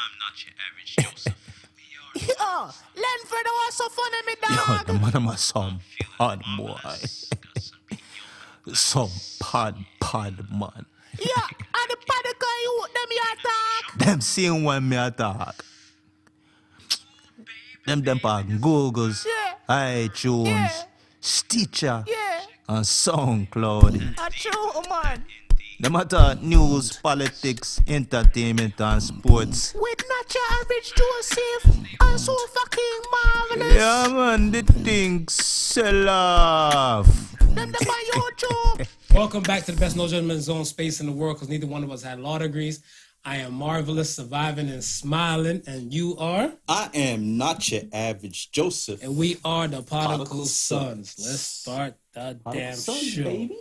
I'm not your average Joseph. We are Yo, Lenford was so funny, me Yo, dog. the man of am some pod boy. marvelous. Got some people. Some pod pod man. Yeah, and the panic you them you attack. Them same one me attack. Them them on Googles, Yeah. iTunes, Yeah. Stitcher, Yeah, and SoundCloud. a true man. Them matter news, politics, entertainment, and sports. With not your average Joseph, and so fucking marvelous. Yeah, man, the thing sell off. Them them on YouTube. Welcome back to the best no judgment zone space in the world because neither one of us had law degrees. I am marvelous, surviving and smiling, and you are, I am not your average Joseph. and we are the Prodigal, Prodigal Sons. Sons. Let's start the damn Sons, show. baby.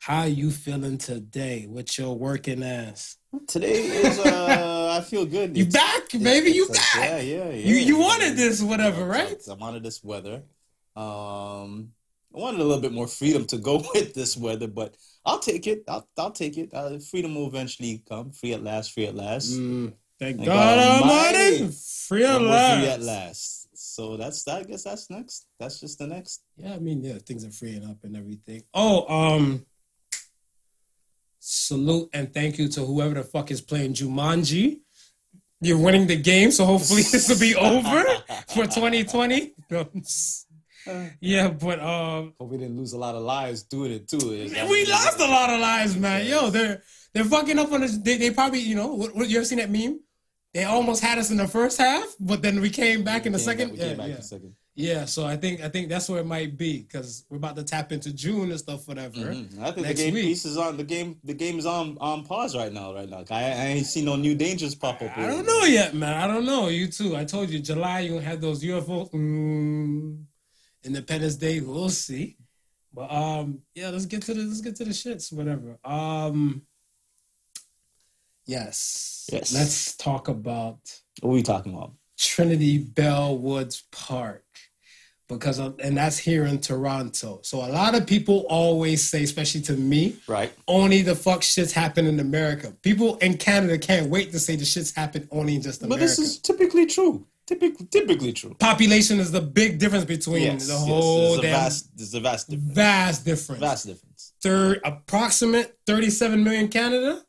How you feeling today with your working ass? Today is uh I feel good. You It's- back, baby? You it's back? like, yeah, yeah, yeah. You you wanted this, whatever, right? I wanted this weather. Um I wanted a little bit more freedom to go with this weather, but I'll take it. I'll, I'll take it. Uh, freedom will eventually come. Free at last. Free at last. Mm, thank Thank God God Almighty, Almighty. free at last. free at last. So that's that I guess that's next. That's just the next. Yeah, I mean, yeah, things are freeing up and everything. Oh, um, salute and thank you to whoever the fuck is playing Jumanji. You're winning the game, so hopefully this will be over for 2020. yeah, but um, Hope we didn't lose a lot of lives doing it too. we lost a lot of lives, man. Yo, they're they're fucking up on this. They, they probably, you know, what, what, you ever seen that meme? They almost had us in the first half, but then we came back in the second. back- we yeah, came back yeah. in the second. Yeah, so I think I think that's where it might be because we're about to tap into June and stuff, whatever. Mhm. I think the game week. piece is on the game. The game is on on pause right now. Right now, I, I ain't seen no new dangers pop up. I don't know yet, man. I don't know. You too. I told you July you have those UFO mm, Independence Day. We'll see. But um, yeah, let's get to the let's get to the shits, whatever. Um, yes, Yes. Let's talk about What are we talking about? Trinity Bellwoods Park because of, and that's here in Toronto. So a lot of people always say, especially to me, Right. only the fuck shits happen in America. People in Canada can't wait to say the shits happen only in just America. But this is typically true. Typically, typically true. Population is the big difference between Yes. the yes, whole There's a damn vast. There's a vast difference. vast difference. Vast difference. Third, approximate 37 million Canada,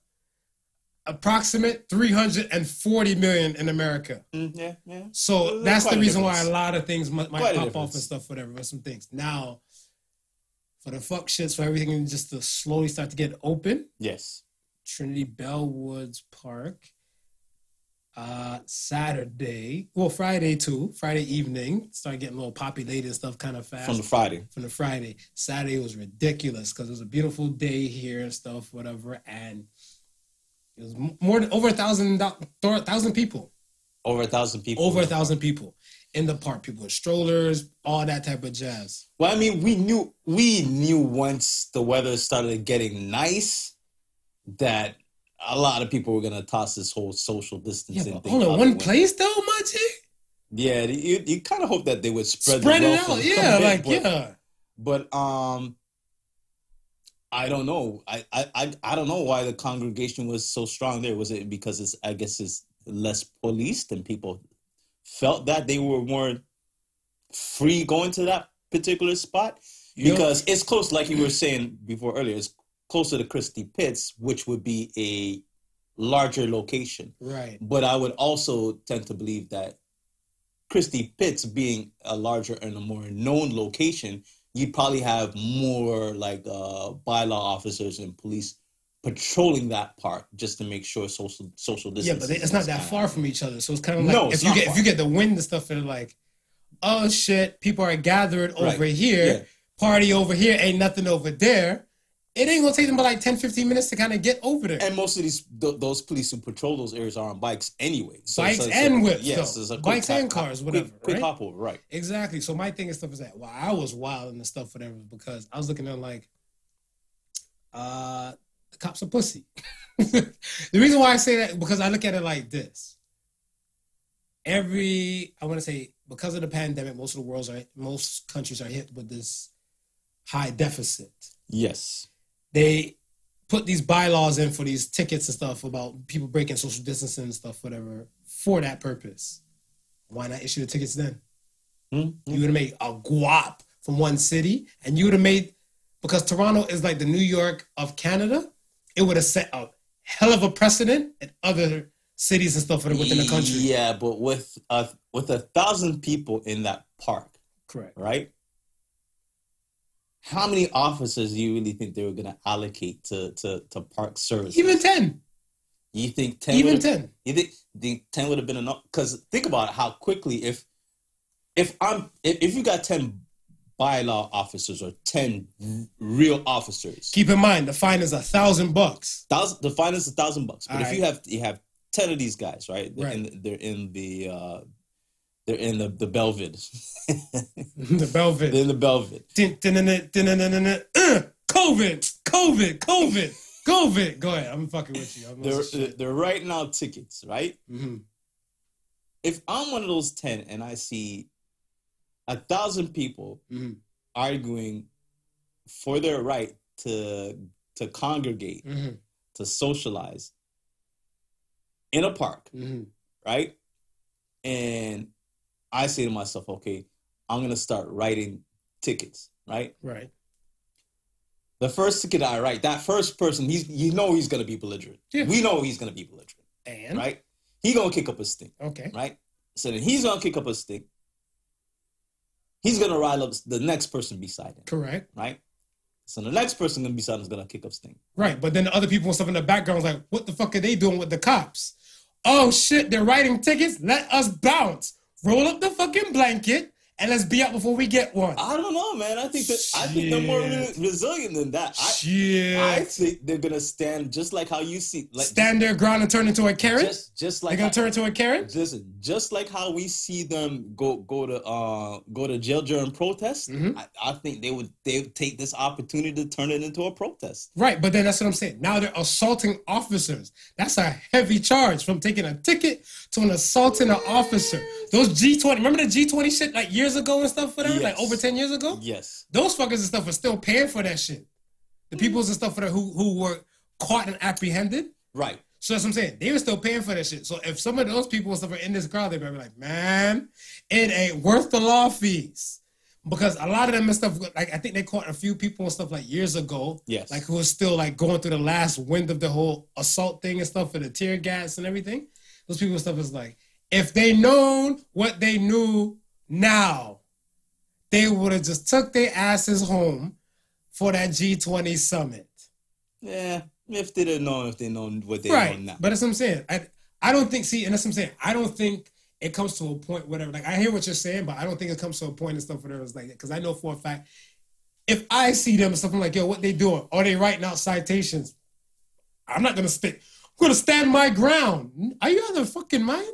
approximate 340 million in America. Mm, yeah. Yeah. So that's the reason why a lot of things might, might pop off and stuff, whatever, but some things. Now, for the fuck shits, for everything just to slowly start to get open, Yes. Trinity Bellwoods Park. Uh, Saturday, well, Friday too. Friday evening, started getting a little populated and stuff, kind of fast From the Friday. from the Friday. Saturday was ridiculous because it was a beautiful day here and stuff, whatever, and it was more than over a thousand, thousand people, Over a thousand people. over a thousand people in the park. People with strollers, all that type of jazz. Well, I mean, we knew we knew once the weather started getting nice that a lot of people were gonna toss this whole social Yeah, distancing but thing. hold out one place though, my G. Yeah, you, you kind of hope that they would spread, Spread it out, yeah, like but, yeah. But um, I don't know. I, I I I don't know why the congregation was so strong there. Was it because it's I guess it's less policed and people felt that they were more free going to that particular spot because it's close, like you were saying before earlier. It's closer to Christie Pitts, which would be a larger location. right. But I would also tend to believe that Christie Pitts being a larger and a more known location, you'd probably have more like uh, bylaw officers and police patrolling that park just to make sure social social Yeah, distance. but they, it's not that far from each other, so it's kind of like No, if you get far. if you get the wind and stuff, and like, oh shit, people are gathered Right. over here, Yeah. party over here, ain't nothing over there. It ain't gonna take them but like 10, 15 minutes to kind of get over there. And most of these th- those police who patrol those areas are on bikes anyway. So Bikes a- and whips, Yes, though. it's a quick Bikes and hop- cars, quick- whatever, Quick, right? hop over, right? Exactly. So my thing and stuff is that well, I was wild and stuff, whatever, because I was looking at like, uh, the cops are pussy. the reason why I say that because I look at it like this. Every I want to say because of the pandemic, most of the world's are most countries are hit with this high deficit. Yes. They put these bylaws in for these tickets and stuff about people breaking social distancing and stuff, whatever, for that purpose. Why not issue the tickets then? Hmm? You would have made a guap from one city, and you would have made because Toronto is like the New York of Canada. It would have set a hell of a precedent in other cities and stuff within the country. Yeah, but with a with a thousand people in that park, Correct. right? How many officers do you really think they were going to allocate to to to park service? Even ten. you think ten? Even ten. You think, think ten would have been enough? Because think about it, how quickly if if I'm if, if you got ten bylaw officers or ten real officers, Keep in mind the fine is a thousand bucks. thousand the fine is a thousand bucks. But if Alright. you have you have ten of these guys, right? They're Right. in they're in the uh they're in the the Bellvid. the Bellvid. they're in the Bellvid. Uh, COVID, COVID, COVID, COVID. Go ahead. I'm fucking with you. They're they're writing out tickets, right? Mhm. If I'm one of those ten and I see a thousand people Mhm. arguing for their right to to congregate, Mhm. to socialize in a park, Mhm. right? And I say to myself, okay, I'm gonna start writing tickets, right? Right. The first ticket I write, that first person, he's you know he's gonna be belligerent. Yeah. We know he's gonna be belligerent, And right? He gonna kick up a stink, okay. right? So then he's gonna kick up a stink. He's gonna rile up the next person beside him, Correct. right? So the next person gonna be is gonna kick up stink. Right. But then the other people and stuff in the background is like, what the fuck are they doing with the cops? Oh shit, they're writing tickets. Let us bounce. Roll up the fucking blanket and let's be out before we get one. I don't know, man. I think that I think they're more re- resilient than that. I, Shit. I think they're gonna stand just like how you see, like Stand their ground and turn into a carrot. just just They're gonna how- turn into a carrot. Listen, just like how we see them go go to uh go to jail during protest, Mhm. I, I think they would they would take this opportunity to turn it into a protest. Right, but then that's what I'm saying. Now they're assaulting officers. That's a heavy charge from taking a ticket to an assaulting an officer. Those G20, remember the G20 shit like years ago and stuff for them? Like over 10 years ago? Yes. Those fuckers and stuff are still paying for that shit. The mm. peoples and stuff for that who, who were caught and apprehended. Right. So that's what I'm saying. They were still paying for that shit. So if some of those people and stuff are in this crowd, they'd be like, man, it ain't worth the law fees. Because a lot of them and stuff, like I think they caught a few people and stuff like years ago. Yes. Like who was still like going through the last wind of the whole assault thing and stuff for the tear gas and everything. Those people and stuff is like, if they known what they knew now, they would have just took their asses home for that G20 summit. Yeah. If they didn't know, if they know what they right. know now. But that's what I'm saying. I I don't think. See, and that's what I'm saying. I don't think it comes to a point whatever. Like I hear what you're saying, but I don't think it comes to a point and stuff whatever it's like that. Because I know for a fact, if I see them and stuff, I'm like, yo, what they doing? Are they writing out citations? I'm not gonna stick. I'm gonna stand my ground. Are you out of the fucking mind?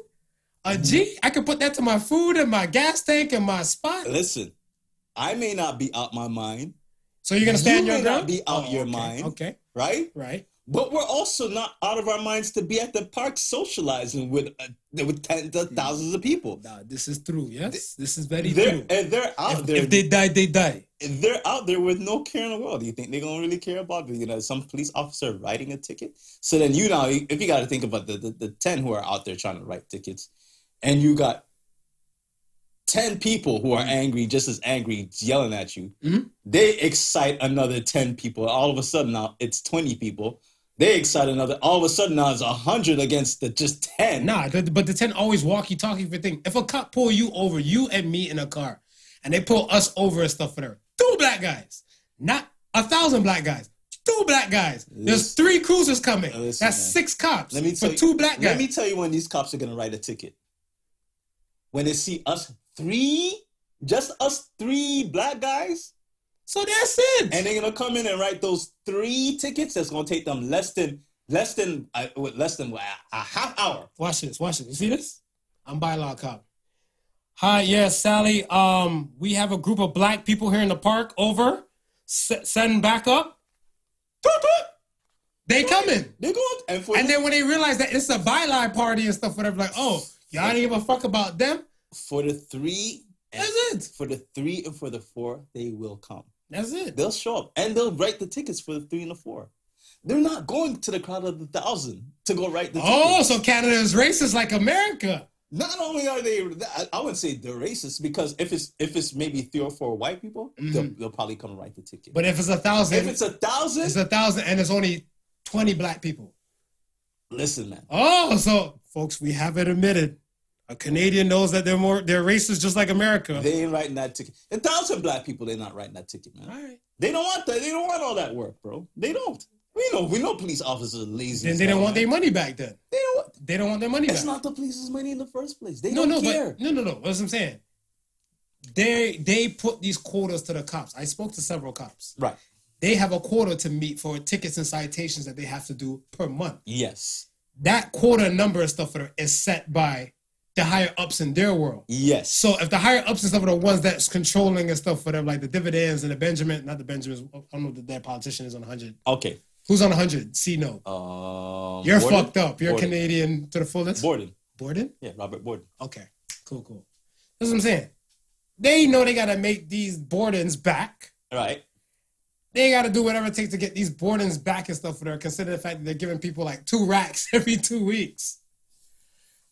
A G, I could put that to my food and my gas tank and my spot. Listen, I may not be out my mind, So you're gonna stand You your may not ground? be out your okay. mind. Okay, right? right. But we're also not out of our minds to be at the park socializing with uh, with tens of thousands of people. Nah, this is true. Yes, this is very true. and they're out If, there. if they die, they die. they're out there with no care in the world. Do you think they're gonna really care about you know some police officer writing a ticket? So then you know if you got to think about the, the the ten who are out there trying to write tickets, and you got ten people who are angry, just as angry, yelling at you. Mhm. They excite another ten people. All of a sudden now it's twenty people. They excite another. All of a sudden now it's hundred against the just ten. Nah, the, but the 10 always walkie talkie for thing. If a cop pull you over, you and me in a car, and they pull us over and stuff for there, two black guys, not a thousand black guys, two black guys. There's three cruisers coming. Listen, That's man. six cops Let me for tell you, two black guys. Let me tell you when these cops are gonna write a ticket. When they see us three, just us three black guys, so that's it. and they're gonna come in and write those three tickets. That's gonna take them less than less than uh, less than what, a half hour. Watch this. Watch this. You see this? I'm bylaw cop. Hi, yes, Sally. Um, we have a group of black people here in the park. Over. S- send back up. They coming. They're going and for And then when they realize that it's a byline party and stuff, whatever, like, oh, y'all didn't give a fuck about them. for the three. And That's it. For the three and for the four, they will come. That's it. They'll show up and they'll write the tickets for the three and the four. They're not going to the crowd of the thousand to go write the Oh, tickets. so Canada is racist like America. Not only are they, I- wouldn't say they're racist because if it's if it's maybe three or four white people, they'll, they'll probably come and write the ticket. Mm-hmm. But if it's a thousand, if it's a thousand, it's a thousand, and it's only twenty black people. Listen, man. Oh, so folks, we have it admitted. A Canadian knows that they're more they're racist just like America. They ain't writing that ticket. A thousand black people, they're not writing that ticket, man. All right. They don't want that. They don't want all that work, bro. They don't. We know. We know police officers are lazy. Then they don't want their money back. Then They don't want. they don't want their money back. It's back. not the police's money in the first place. They no, don't no, care. but no, no, no. That's what I'm saying. They they put these quotas to the cops. I spoke to several cops. Right. They have a quota to meet for tickets and citations that they have to do per month. Yes. That quota number of stuff for is set by the higher ups in their world. Yes. So if the higher ups and stuff are the ones that's controlling and stuff for them, like the dividends and the Benjamin, not the Benjamins, I don't know that that politician is on 100. okay. Who's on 100? See, no. Um, You're Borden? fucked up. You're Borden. Canadian to the fullest. Borden. Borden? Yeah, Robert Borden. Okay, cool, cool. That's what I'm saying. They know they gotta make these Bordens back. Right. They gotta do whatever it takes to get these Bordens back and stuff for them. Consider the fact that they're giving people like two racks every two weeks.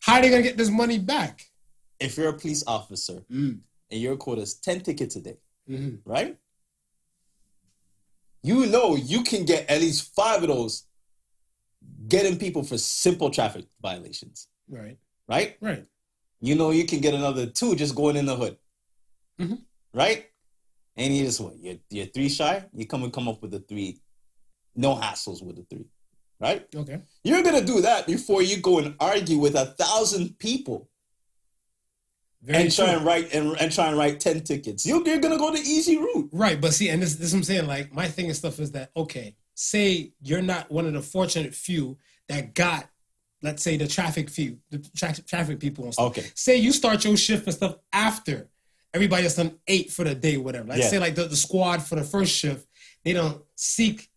How are they gonna get this money back? If you're a police officer Mm. and your quota is ten tickets a day, Mhm. right? You know you can get at least five of those getting people for simple traffic violations, Right, right? right. You know you can get another two just going in the hood, Mhm. right? And you just what? You're, you're three shy. You come and come up with the three, no hassles with the three, right? Okay. You're gonna do that before you go and argue with a thousand people Very and try and write and, and try and write ten tickets. You're, you're gonna go the easy route. Right, but see, and this, this is what I'm saying. Like, my thing and stuff is that okay, say you're not one of the fortunate few that got, let's say, the traffic few, the tra- traffic people and stuff. Okay. Say you start your shift and stuff after everybody has done eight for the day, whatever. Let's Yeah. say like the, the squad for the first shift, they don't seek,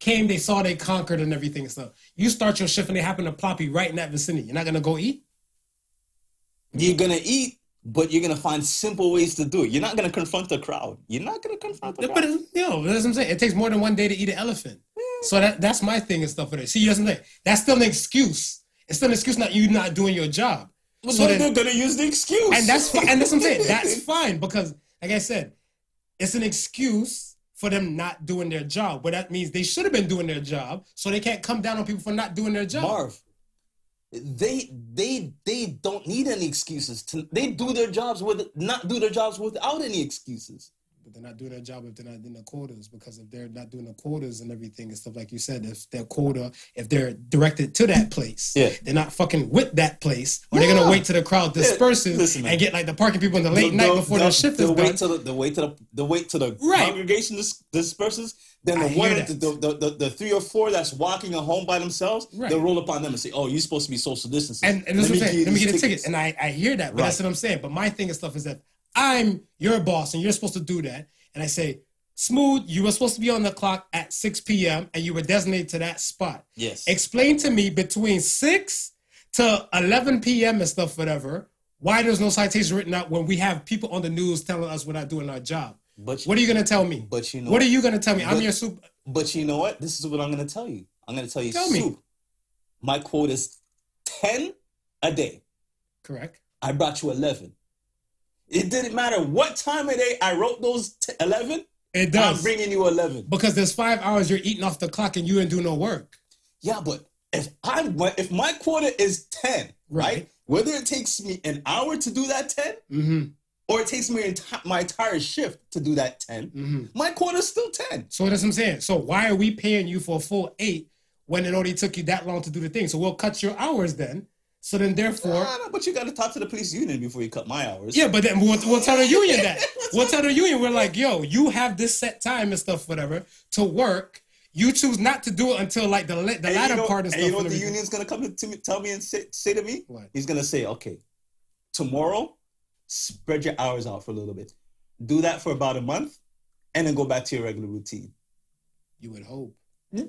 came, they saw, they conquered and everything and stuff. You start your shift and they happen to plop you right in that vicinity. You're not gonna go eat. You're gonna eat, but you're gonna find simple ways to do it. You're not gonna confront the crowd. You're not gonna confront the But crowd. it, you know, that's what I'm saying. It takes more than one day to eat an elephant. So that that's my thing and stuff for that. See, that's what I'm saying. That's still an excuse. It's still an excuse not you not doing your job. Well, so they're gonna use the excuse, and that's fi- and that's what I'm saying. That's fine because, like I said, it's an excuse for them not doing their job. But that means they should have been doing their job, so they can't come down on people for not doing their job. Marv. They they they don't need any excuses. To, they do their jobs with not do their jobs without any excuses. But they're not doing their job if they're not doing the quotas because if they're not doing the quotas and everything and stuff like you said, if their quota, if they're directed to that place, Yeah. they're not fucking with that place, or they're gonna wait till the crowd disperses listen, and get like the parking people in the late The- night the- before the, the shift is wait done. the, the wait till the, the wait till the Right. congregation dis- disperses. Then the I one the, the, the, the three or four that's walking at home by themselves, Right. they'll roll upon them and say, "Oh, you're supposed to be social distancing." and, and that's what I'm saying. Let me get a ticket. And I, I hear that, but that's what I'm saying. But my thing and stuff is that I'm your boss and you're supposed to do that. And I say, Smooth, you were supposed to be on the clock at 6 p.m. and you were designated to that spot. Yes. Explain to me between 6 to 11 p.m. and stuff, whatever, why there's no citation written out when we have people on the news telling us we're not doing our job. But What are you going to tell me? But you know what are you going to tell me? I'm your super. But you know what? This is what I'm gonna tell you. I'm gonna tell you. Tell me. My quote is ten a day. Correct. I brought you eleven. It didn't matter what time of day I wrote those t- eleven. It does. I'm bringing you eleven. because there's five hours you're eating off the clock and you didn't do no work. Yeah, but if I'm if my quota is ten, right? Right. Whether it takes me an hour to do that 10 Mm-hmm. or it takes me my entire shift to do that 10 Mm-hmm. my quota is still ten. So that's what I'm saying. So why are we paying you for a full eight when it only took you that long to do the thing? So we'll cut your hours then. So then therefore, Ah, no, but you got to talk to the police union before you cut my hours. yeah, but then we'll, we'll tell the union that. We'll tell the union we're like, yo, you have this set time and stuff, whatever, to work. You choose not to do it until like the the And latter you know, part of and stuff. you know what the union's gonna come to me, tell me and say, say to me? What? He's gonna say, okay, tomorrow, spread your hours out for a little bit. Do that for about a month, and then go back to your regular routine. You would hope. No,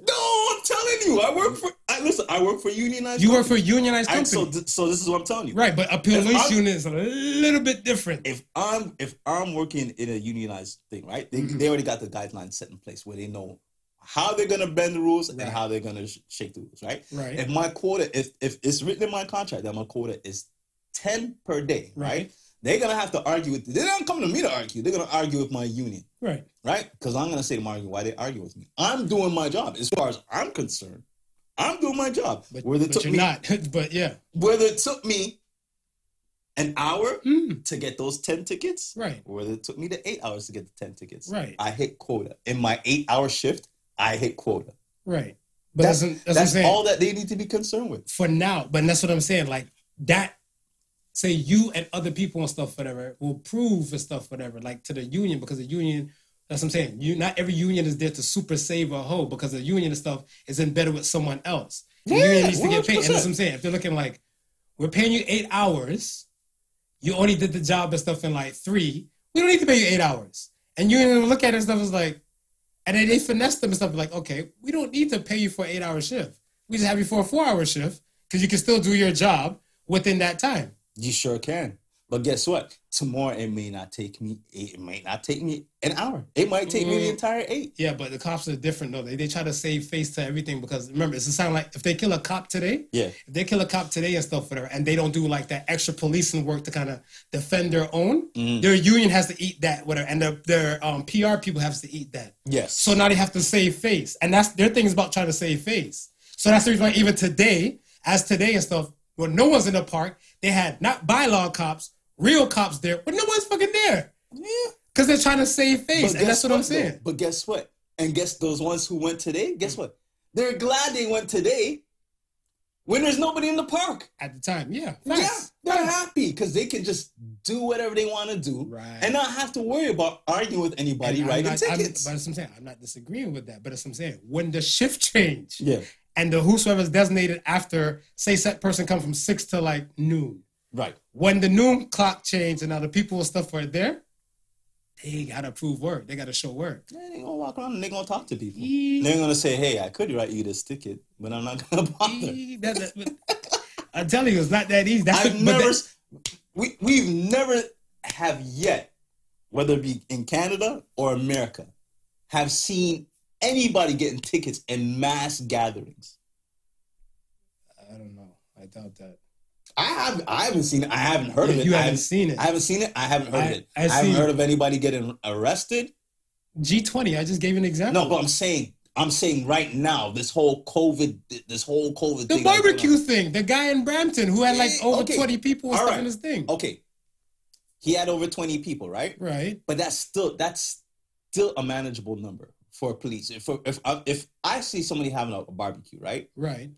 I'm telling you, I work for. I listen. I work for unionized. You work for a company. unionized I- company, so, th- so this is what I'm telling you. right? But a police union is a little bit different. If I'm if I'm working in a unionized thing, right? They, Mhm. they already got the guidelines set in place where they know how they're gonna bend the rules Right. and how they're gonna sh- shake the rules, right? Right. If my quota, if if it's written in my contract that my quota is ten per day, right? Right. They're gonna have to argue with. They're not coming to me to argue. They're gonna argue with my union, Right. right? Because I'm gonna say to my union why they argue with me. I'm doing my job as far as I'm concerned. I'm doing my job. But, whether it but took you're me, not. but yeah. whether it took me an hour Mm, to get those ten tickets, right. whether it took me the eight hours to get the ten tickets, Right. I hit quota in my eight-hour shift. I hit quota. Right. But That's- that's, that's, That's saying. all that they need to be concerned with. for now. But that's what I'm saying. Like that, say you and other people and stuff, whatever, will prove and stuff, whatever, like to the union because the union. That's what I'm saying. You not every union is there to super save a hoe because the union and stuff is in better with someone else. The Yeah, union needs to get paid. And that's what I'm saying. If they're looking like we're paying you eight hours, you only did the job and stuff in like three. We don't need to pay you eight hours. And you even look at it and stuff is like, and then they finesse them and stuff like, okay, we don't need to pay you for an eight hour shift. We just have you for a four hour shift because you can still do your job within that time. You sure can. But guess what? Tomorrow it may not take me. It may not take me an hour. It might take me the Mm. entire eight. Yeah, but the cops are different though. They, they try to save face to everything because remember, it's a sound like if they kill a cop today, Yeah. if they kill a cop today and stuff, whatever, and they don't do like that extra policing work to kind of defend their own, Mhm. their union has to eat that, whatever, and their, their um, PR people have to eat that. Yes. So now they have to save face, and that's their thing is about trying to save face. So that's the reason why even today, as today and stuff, when no one's in the park, they had not bylaw cops, real cops there, but no one's fucking there yeah. because they're trying to save face, and that's guess what I'm though? saying. But guess what? And guess those ones who went today. Guess what? They're glad they went today. When there's nobody in the park. At the time, yeah, Yeah, they're Facts. happy because they can just do whatever they want to do Right. and not have to worry about arguing with anybody And writing not- I'm- tickets. but that's what I'm saying. I'm not disagreeing with that, but that's what I'm saying. When the shift change yeah, and the whosoever's designated after, say, set person come from six to like noon. Right. When the noon clock changed and now the people and stuff are there, they gotta prove work. They gotta show work. Yeah, they ain't gonna walk around and they gonna talk to people. Yee. They're gonna say, "Hey, I could write you this ticket, but I'm not gonna bother." That- that- but I'm telling you, it's not that easy. That's I've never, that- we we've never have yet, whether it be in Canada or America, have seen anybody getting tickets in mass gatherings. I don't know. I doubt that. I have I haven't seen it. I haven't heard of it. you I haven't seen it. I haven't seen it. I haven't heard I- of it. I I, haven't heard of anybody getting arrested. G20. I just gave an example. No, but I'm saying I'm saying right now, this whole COVID, this whole COVID the thing. barbecue thing. The guy in Brampton who had like over okay. 20 people stuff right. in his thing. Okay, he had over 20 people, right? Right. But that's still that's still a manageable number for police. If if if I see somebody having a, barbecue, right, Right.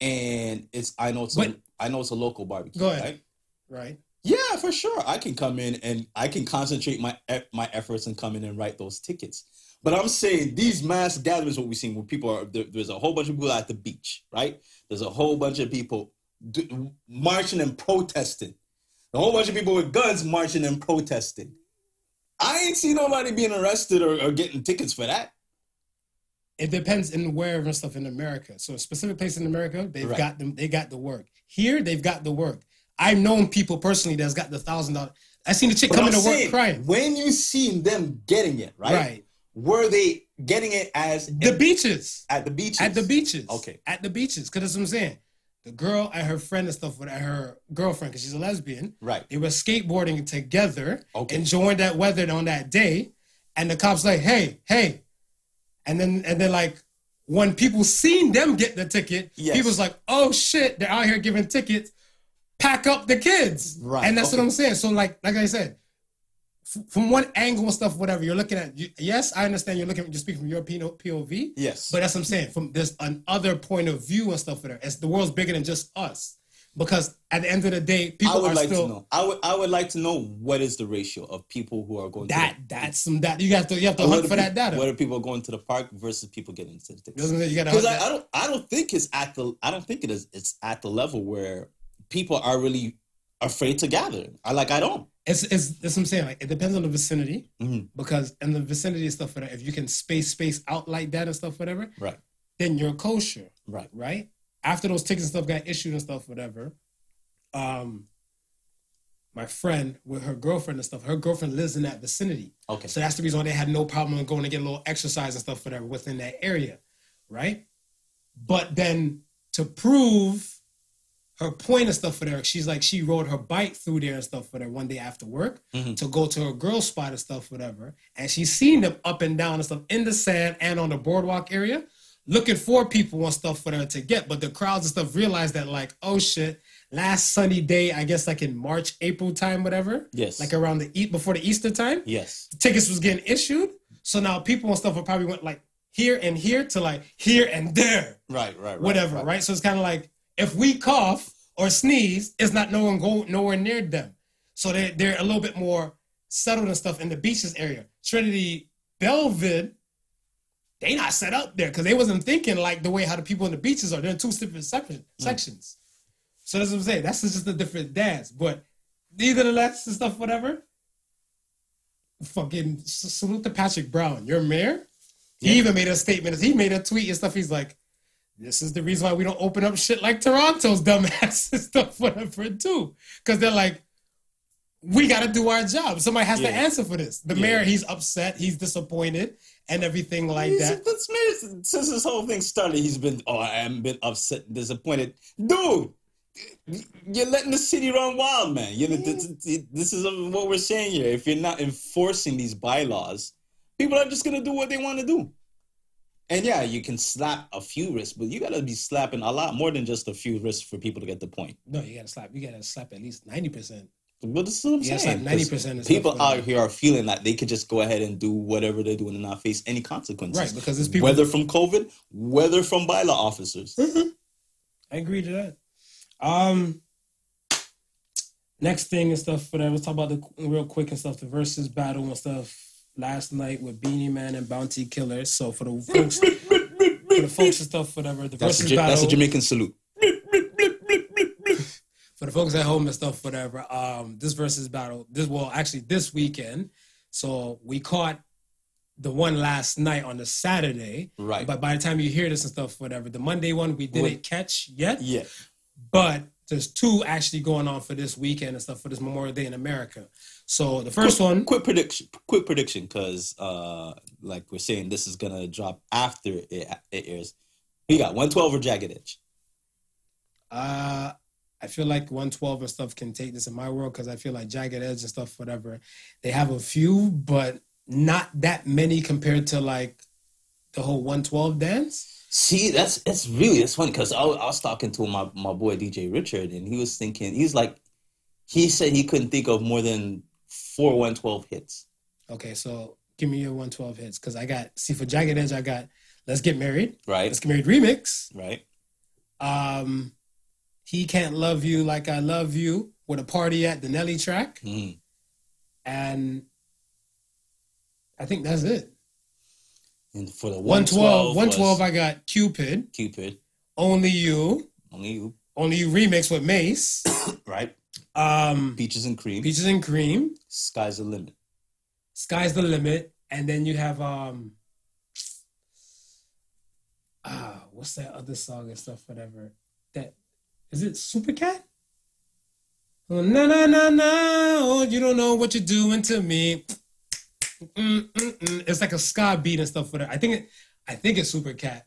and it's I know it's But- I know it's a local barbecue, Go ahead. right? Right. Yeah, for sure. I can come in and I can concentrate my my efforts and come in and write those tickets. But I'm saying these mass gatherings, what we've seen, where people are there, there's a whole bunch of people at the beach, right? There's a whole bunch of people do, marching and protesting. A whole bunch of people with guns marching and protesting. I ain't seen nobody being arrested or, or getting tickets for that. It depends in where and stuff in America. So a specific place in America, they've Right. got them. They got the work. Here, they've got the work. I've known people personally that's got the thousand dollars. I seen the chick But coming I'm to work saying, crying. when you seen them getting it, right? Right. Were they getting it as The beaches. at the beaches? At the beaches. Okay. At the beaches. Because that's what I'm saying. The girl and her friend and stuff with her girlfriend, because she's a lesbian, Right. they were skateboarding together, Okay. enjoying that weather on that day. And the cops like, hey, hey. And then and then like when people seen them get the ticket, Yes. people's like, oh shit, they're out here giving tickets. Pack up the kids. Right, And that's okay. what I'm saying. So like like I said, f- from one angle and stuff, whatever you're looking at, you, yes, I understand you're looking, you speak from your POV. Yes. But that's what I'm saying. From there's another point of view and stuff there. It's the world's bigger than just us. Because at the end of the day, I people would are like still to know. I would I would like to know what is the ratio of people who are going that to that's some that you have to you have to hunt for pe- that data. What are people going to the park versus people getting to the tickets? Doesn't it? You gotta Because I, I don't I don't think it's at the I don't think it is it's at the level where people are really afraid to gather. I like I don't. It's, it's that's what I'm saying. Like it depends on the vicinity Mhm. because in the vicinity and stuff, whatever, if you can space space out like that and stuff, whatever, Right. then you're kosher, Right. right? After those tickets and stuff got issued and stuff, whatever, um, my friend with her girlfriend and stuff. Her girlfriend lives in that vicinity. Okay. So that's the reason why they had no problem going to get a little exercise and stuff whatever within that area, right? But then to prove her point and stuff for there, she's like she rode her bike through there and stuff for there one day after work Mhm. to go to her girl spot and stuff, whatever. And she's seen them up and down and stuff in the sand and on the boardwalk area, looking for people and stuff for there to get. But the crowds and stuff realized that like, oh shit, last sunny day, I guess like in March, April time, whatever. Yes. Like around the eat before the Easter time yes. tickets was getting issued. So now people and stuff probably went like here and here to like here and there, Right. Right. right whatever, right? So it's kind of like if we cough or sneeze, it's not no one go nowhere near them. So they they're a little bit more settled and stuff in the beaches area. Trinity Bellvid, they not set up there because they wasn't thinking like the way how the people in the beaches are. They're in two different section, mm. sections. So that's what I'm saying. That's just a different dance. But either the less and stuff, whatever. Fucking salute to Patrick Brown, your mayor. He even made a statement. He made a tweet and stuff. He's like, "This is the reason why we don't open up shit like Toronto's dumbass and stuff, whatever, too." Because they're like, "We got to do our job. Somebody has to answer for this." The Yeah. mayor, he's upset, he's disappointed, and everything like He's- that. that's me- since this whole thing started, he's been, oh, I am been upset and disappointed. Dude, you're letting the city run wild, man. You know, this, this is what we're saying here. If you're not enforcing these bylaws, people are just going to do what they want to do. And yeah, you can slap a few wrists, but you got to be slapping a lot more than just a few wrists for people to get the point. No, you gotta slap. You gotta slap at least ninety percent. But this is what I'm Yeah, saying. like 90% 'cause is People out here are feeling that they could just go ahead and do whatever they're doing and not face any consequences. Right, because it's people. whether from COVID, whether from bylaw officers. I agree to that. Um, next thing and stuff. for Whatever. Let's talk about the real quick and stuff. The Verzuz battle and stuff last night with Beenie Man and Bounty Killa. So for the folks, for the folks and stuff, whatever. The That's a, Verzuz Ja- battle. that's a Jamaican salute. For the folks at home and stuff, whatever. Um, this Verzuz battle. This well, actually, this weekend. So we caught the one last night on the Saturday. Right. But by the time you hear this and stuff, whatever, the Monday one we didn't catch yet. Yeah. But there's two actually going on for this weekend and stuff for this Memorial Day in America. So the first quick, one, Quick prediction. Quick prediction, because uh, like we're saying, this is gonna drop after it, it airs. We got one twelve or Jagged Edge. uh, I feel like 112 and stuff can take this in my world because I feel like Jagged Edge and stuff, whatever. They have a few, but not that many compared to like the whole 112 dance. See, that's it's really it's funny because I, was- I was talking to my my boy DJ Richard, and he was thinking he's like, he said he couldn't think of more than four one twelve hits. Okay, so give me your 112 hits because I got, see, for Jagged Edge, I got Let's Get Married, Right. Let's Get Married remix. Right. Um, He Can't Love You Like I Love You Where the Party At the Nelly track. Mhm. And I think that's it. And for the 112, 112, 112 I got Cupid, Cupid, Only You, only you, Only You remix with Mase, right? um, Peaches and cream, Peaches and Cream, sky's the limit. Sky's the Limit, and then you have um ah, what's that other song and stuff, whatever. That is it Super Cat? Oh, na na na na, oh, you don't know what you're doing to me. Mm, mm, mm. It's like a ska beat and stuff. Whatever. I think it, I think it's Super Cat.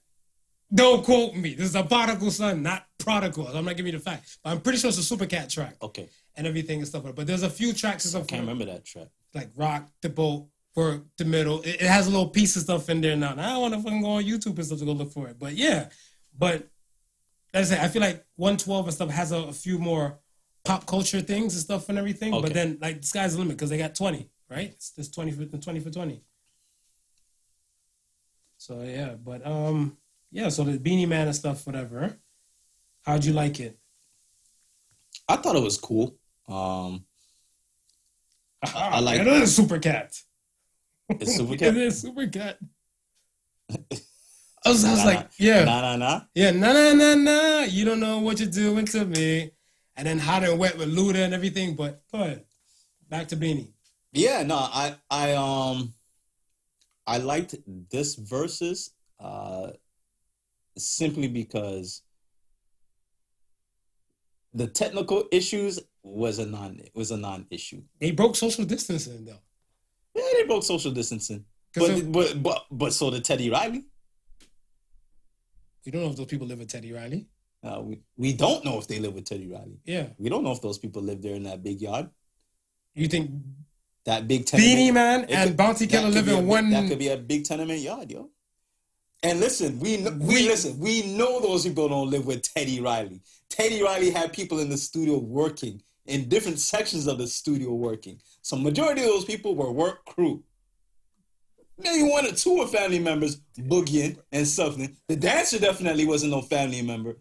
Don't quote me. This is a prodigal son, not prodigal. I'm not giving you the fact, but I'm pretty sure it's a Super Cat track Okay, and everything and stuff. But there's a few tracks and I can't remember that track. like rock the boat for the middle. It, it has a little piece of stuff in there now. And I don't want to fucking go on YouTube and stuff to go look for it. But yeah, but like I I feel like 112 and stuff has a, a few more pop culture things and stuff and everything. Okay. But then like the sky's the limit because they got 20, right? It's just 20 for 20 for 20. So yeah, but um yeah, so the Beenie Man and stuff, whatever. How'd you like it? I thought it was cool. Um, I like- it. it is Super Cat. it's super cat. it is Super Cat. I was, I was Nah, like, yeah, Nah, nah, nah. yeah, na na na na. You don't know what you're doing to me, and then hot and wet with Luda and everything. But go ahead, back to Beenie. Yeah, no, I, I, um, I liked this Verzuz, uh, simply because the technical issues was a non was a non-issue. They broke social distancing though. Yeah, they broke social distancing. but it- but but but so did Teddy Riley. You don't know if those people live with Teddy Riley. Uh, we we don't know if they live with Teddy Riley. Yeah. We don't know if those people live there in that big yard, You think that big Beenie. Man It and could- Bounty Killa live in one? That could be a big tenement yard, yo. And listen, we we, We- listen. We know those people don't live with Teddy Riley. Teddy Riley had people in the studio working in different sections of the studio working. So majority of those people were work crew. Maybe one or two of family members boogieing and something. The dancer definitely wasn't no family member.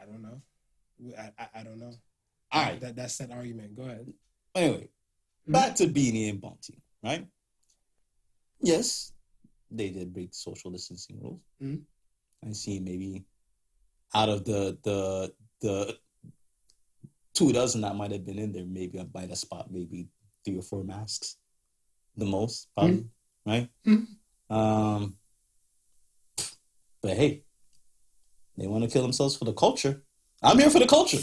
I don't know. I, I, I don't know. All right. That that's that argument. Go ahead. Anyway, back to Beenie and Bounty, right? Yes, they did break social distancing rules. Mhm. I see maybe out of the the the two dozen that might have been in there, maybe I might have spot maybe three or four masks, the most probably, right? Mhm. Um, but hey, they want to kill themselves for the culture. I'm here for the culture.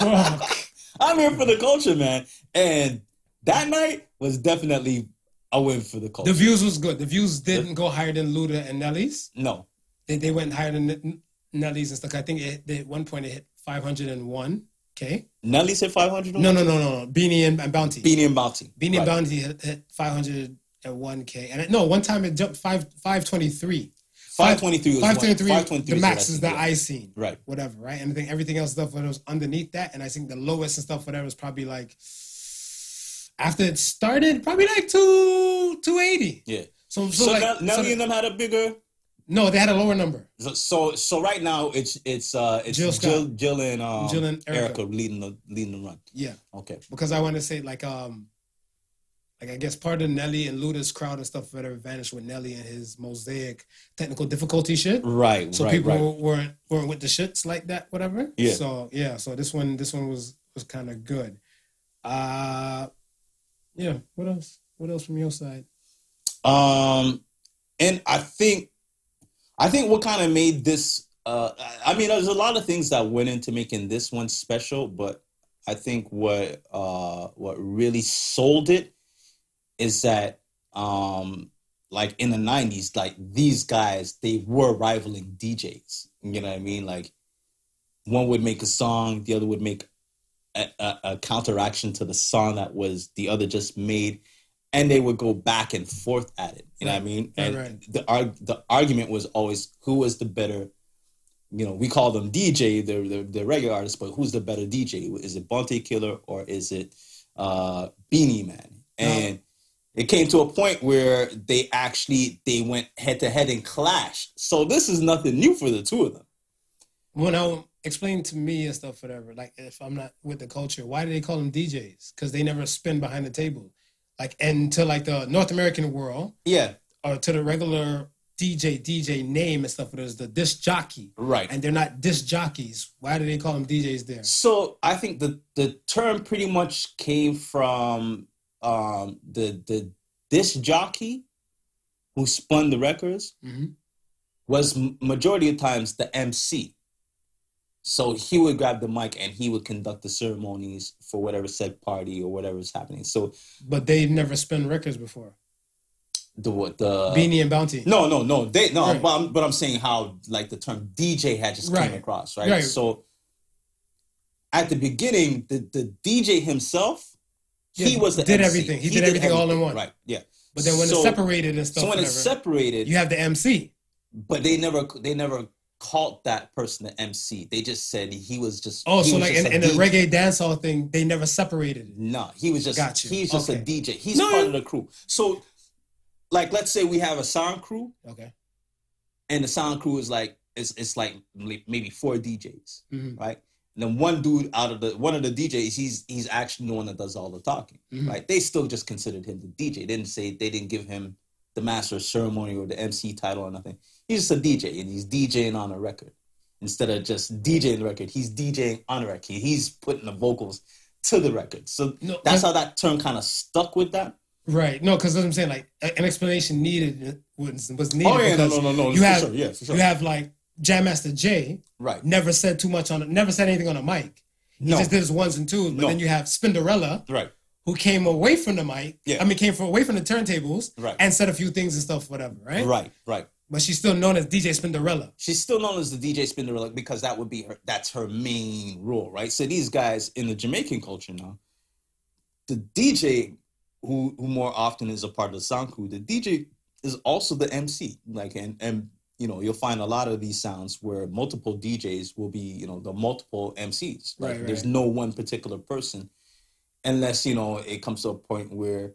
I'm here for the culture, man. And that night was definitely a win for the culture. The views was good. The views didn't go higher than Luda and Nelly's. no, They they went higher than N- Nelly's and stuff. I think it, they, at one point it hit 501. Okay. Nelly said 500. No, no, no, no. Beenie and, and Bounty. Beenie and Bounty. Beenie Right. and Bounty hit, hit 501k. And it, no, one time it jumped five 523. 523 was 523, 523 The max is that yeah. I seen. Right. Whatever, right? And I think everything else stuff was underneath that. And I think the lowest and stuff, whatever, was probably like after it started, probably like two 280. Yeah. So, So, so, like, Nelly so- and them had a bigger. No, they had a lower number. So, so so right now it's it's uh it's Jill Jill Scott. Jill, and um, Jill and Erykah. Erykah. leading the leading the run. Yeah. Okay. because I want to say like um like I guess part of Nelly and Luda's crowd and stuff whatever vanished with Nelly and his mosaic technical difficulty shit. Right. So right. people right. weren't weren't with the shits like that, whatever. Yeah. So yeah, so this one this one was was kind of good. Uh yeah, what else? What else from your side? Um, and I think, I think what kind of made this. Uh, I mean, there's a lot of things that went into making this one special, but I think what uh what really sold it is that um like in the 90s like these guys they were rivaling DJs you know what I mean like one would make a song the other would make a, a, a counteraction to the song that was the other just made and they would go back and forth at it you know what I mean and right. the arg- the argument was always who was the better you know, we call them DJ, they're, they're, they're regular artists, but who's the better DJ? Is it Bounty Killa or is it uh, Beenie Man? And it came to a point where they actually they went head to head and clashed. So this is nothing new for the two of them. Well, now explain to me and stuff, whatever. Like, if I'm not with the culture, why do they call them DJs? Because they never spin behind the table, like, and to like the North American world Yeah, or to the regular DJ DJ name and stuff. There's the disc jockey, right. and they're not disc jockeys. Why do they call them DJs there? So I think the the term pretty much came from um, the the disc jockey who spun the records Mhm. was majority of times the MC. So he would grab the mic and he would conduct the ceremonies for whatever said party or whatever is happening. So But they never spun records before. the what the Beenie and Bounty. No, no, no. They no, Right. but, I'm, but I'm saying how like the term DJ had just Right. came across, right? Right. So at the beginning, the, the DJ himself, he was the did MC. everything. He did everything all in one. Right. Yeah. But then when so, it's separated and stuff, so when whatever, it's separated, you have the MC. but they never they never called that person the MC. They just said he was just. Oh, he so was like in, in the reggae dancehall thing, they never separated. No, he was just Gotcha. he's just Okay. a DJ. He's No, part yeah. of the crew. So, like, let's say we have a sound crew, Okay. and the sound crew is like it's it's like maybe four DJs, Mhm. right? And then one dude out of the one of the DJs, he's he's actually the one that does all the talking, Mhm. right? They still just considered him the DJ. They didn't say they didn't give him the master of ceremony or the MC title or nothing. He's just a DJ, and he's DJing on a record instead of just DJing the record. He's DJing on a record. He's putting the vocals to the record. So No, that's how that term kind of stuck with that. Right. No, because I'm saying like an explanation needed was was oh, needed. Oh yeah, no, no, no, no. You for have sure, yeah, for sure. you have like Jam Master Jay Right. never said too much on it, never said anything on a mic. He No. just did his ones and twos. But No. then you have Spinderella, Right. Who came away from the mic. Yeah. I mean, came from away from the turntables Right. and said a few things and stuff, whatever, right? Right. Right. But she's still known as DJ Spinderella. She's still known as the DJ Spinderella because that would be her. That's her main role, right? So these guys in the Jamaican culture now, the DJ who who more often is a part of the sound crew, the DJ is also the MC. Like and and you know you'll find a lot of these sounds where multiple DJs will be you know the multiple MCs. Like Right, there's no one particular person, unless you know it comes to a point where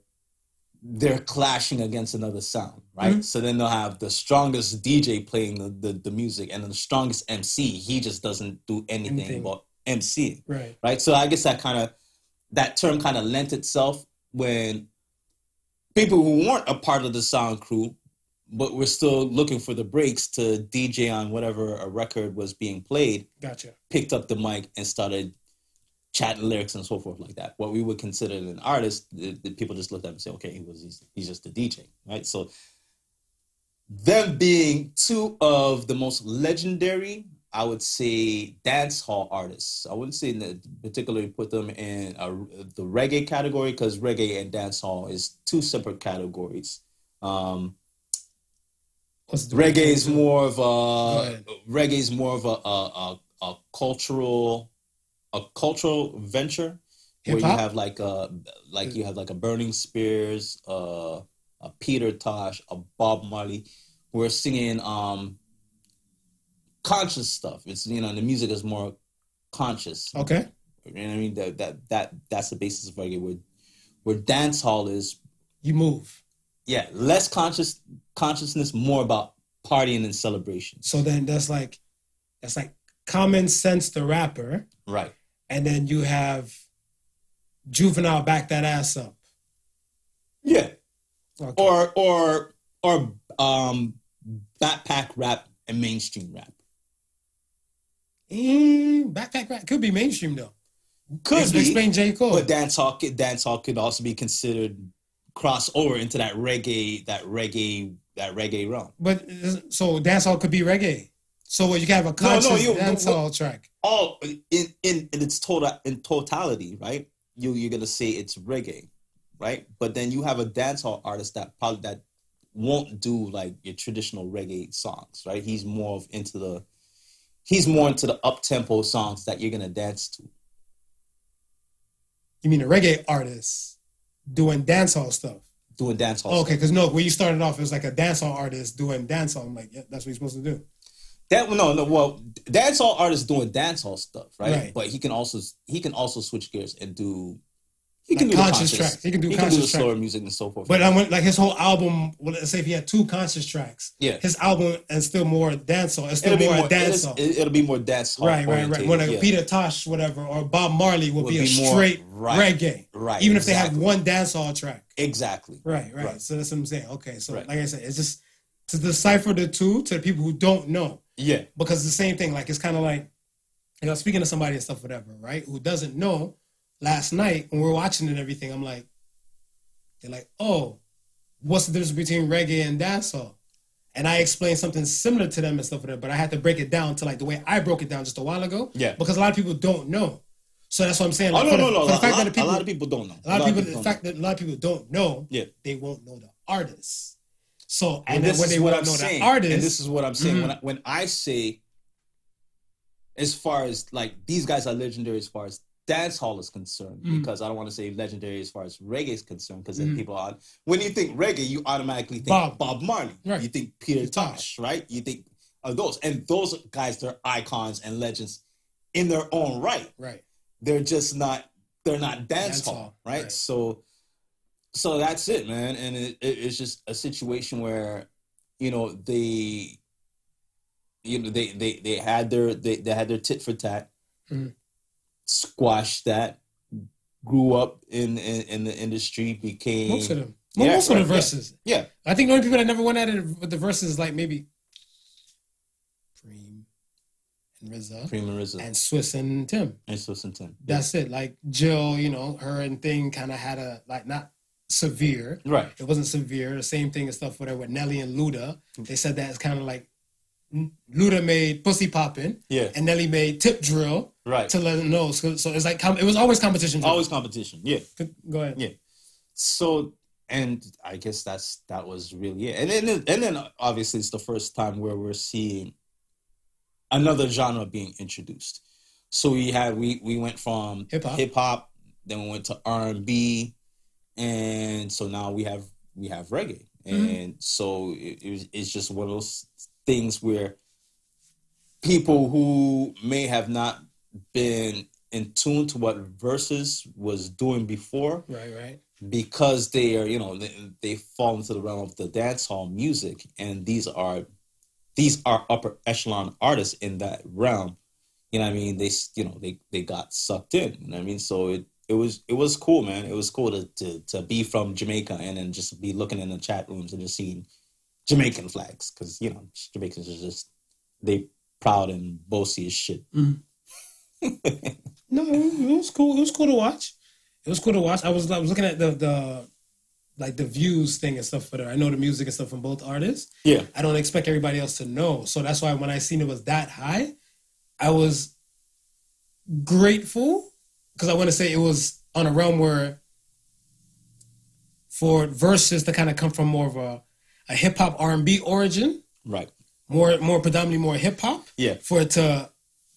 they're clashing against another sound, right? Mm-hmm. So then they'll have the strongest DJ playing the, the, the music and the strongest MC, he just doesn't do anything, Anything. but MC, Right. right? So I guess that kind of, that term kind of lent itself when people who weren't a part of the sound crew, but were still looking for the breaks to DJ on whatever a record was being played, Gotcha. picked up the mic and started chatting lyrics and so forth like that. What we would consider an artist, the, the people just looked at him and say, okay, he was he's, he's just a DJ, right? So them being two of the most legendary, I would say, dance hall artists. I wouldn't say particularly put them in a, the reggae category because reggae and dance hall is two separate categories. Um, reggae is more of a reggae is more of a a, a, a cultural a cultural venture where you have like a like you have like a Burning Spears, uh, a Peter Tosh, a Bob Marley, who are singing um conscious stuff. It's you know the music is more conscious. Okay. You know what I mean? That that that that's the basis of reggae. Where where dance hall is You move. yeah less conscious consciousness, more about partying and celebration. So then that's like that's like common sense the rapper, Right. And then you have juvenile back that ass up. Yeah. Okay. Or or or um backpack rap and mainstream rap. Mm, backpack rap could be mainstream though. Could Ex- be, explain J Cole. but dance hall could dance hall could also be considered cross over into that reggae that reggae that reggae realm. But so dancehall could be reggae. So what, you can have a conscious you- dancehall track. All in in in its total in totality, right? You you're gonna say it's reggae, right? But then you have a dance hall artist that probably that won't do like your traditional reggae songs, right? He's more of into the he's more into the up tempo songs that you're gonna dance to. You mean a reggae artist doing dancehall stuff? doing dance hall. Oh, okay, because no, when you started off, it was like a dancehall artist doing dancehall. I'm like, yeah, that's what you're supposed to do. That no no well dance hall artist doing dancehall stuff, right? Right. But he can also he can also switch gears and do he Like can do conscious conscious tracks. He can do he conscious can do the track. slower music and so forth. But um, I went like his whole album. Well, let's say if he had two conscious tracks, Yeah. his album and still more dancehall. It's still it'll be more, more a dancehall. it is- it'll be more dance hall right, right, right. When a yeah. Peter Tosh, whatever, or Bob Marley will be, a be more- straight right, reggae, right, Even if they have one dancehall track. exactly Right, right, Right. So that's what I'm saying. Okay, so Right. like I said, it's just to decipher the two to the people who don't know, yeah because the same thing. Like it's kind of like, you know, speaking to somebody and stuff, whatever, right? Who doesn't know? Last night when we are watching and everything, I'm like, they're like, oh, what's the difference between reggae and dancehall? And I explained something similar to them and stuff, but I had to break it down to like the way I broke it down just a while ago. Yeah. Because a lot of people don't know. So that's what I'm saying. oh Like, no the- no no a the lot, fact a that lot- the people- a lot of people don't know a lot of people, the don't fact that a lot of people don't know, Yeah. they won't know the artists. So, And and this when is they what I'm saying. artist, And this is what I'm saying. Mhm. When, I, when I say, as far as like these guys are legendary as far as dance hall is concerned, Mhm. because I don't want to say legendary as far as reggae is concerned, because then Mhm. people are when you think reggae, you automatically think Bob. Bob, Marley, Right. you think Peter Peter Tosh, right? You think of those, and those guys, they're icons and legends in their own right right? they're just not they're not dance, Dance hall, hall, right? right. So so that's it, man. And it, it, it's just a situation where you know they you know they they they had their they, they had their tit for tat, Mhm. squashed that, grew up in, in in the industry, became Most of them, Well, Yeah, most of the Verzuz. yeah I think the only people that never went at it with the Verzuz is like maybe Preem and RZA Prima RZA and Swizz and Tim. and Swizz and Tim. That's it. Like Jill, you know, her and thing kind of had a like not severe. right. It wasn't severe. The same thing and stuff whatever with Nelly and Luda. Mm. They said that it's kind of like Luda made Pussy Poppin', Yeah. and Nelly made Tip Drill Right. to let them know. So, so it's like com- it was always competition. Always competition. Yeah. Go ahead. Yeah. So and I guess that's that was really it. And then and then obviously it's the first time where we're seeing another genre being introduced. So we had we we went from hip hop, then we went to R and B, and so now we have we have reggae, mm-hmm. and so it, it was, it's just one of those things where people who may have not been in tune to what Verzuz was doing before Right, right. because they are you know they, they fall into the realm of the dance hall music. And these are these are upper echelon artists in that realm. You know what i mean? They you know they they got sucked in. You know what i mean? So it it was it was cool man it was cool to to, to be from jamaica and then just be looking in the chat rooms and just seeing jamaican flags because you know jamaicans are just they proud and bossy as shit mm-hmm. No, it was cool. It was cool to watch. It was cool to watch. I was I was looking at the the like the views thing and stuff for there. I know the music and stuff from both artists. yeah I don't expect everybody else to know. So that's why when I seen it was that high, I was grateful because I want to say it was on a realm where for Verzuz to kind of come from more of a, a hip hop R and B origin, right more more predominantly more hip hop. Yeah. For it to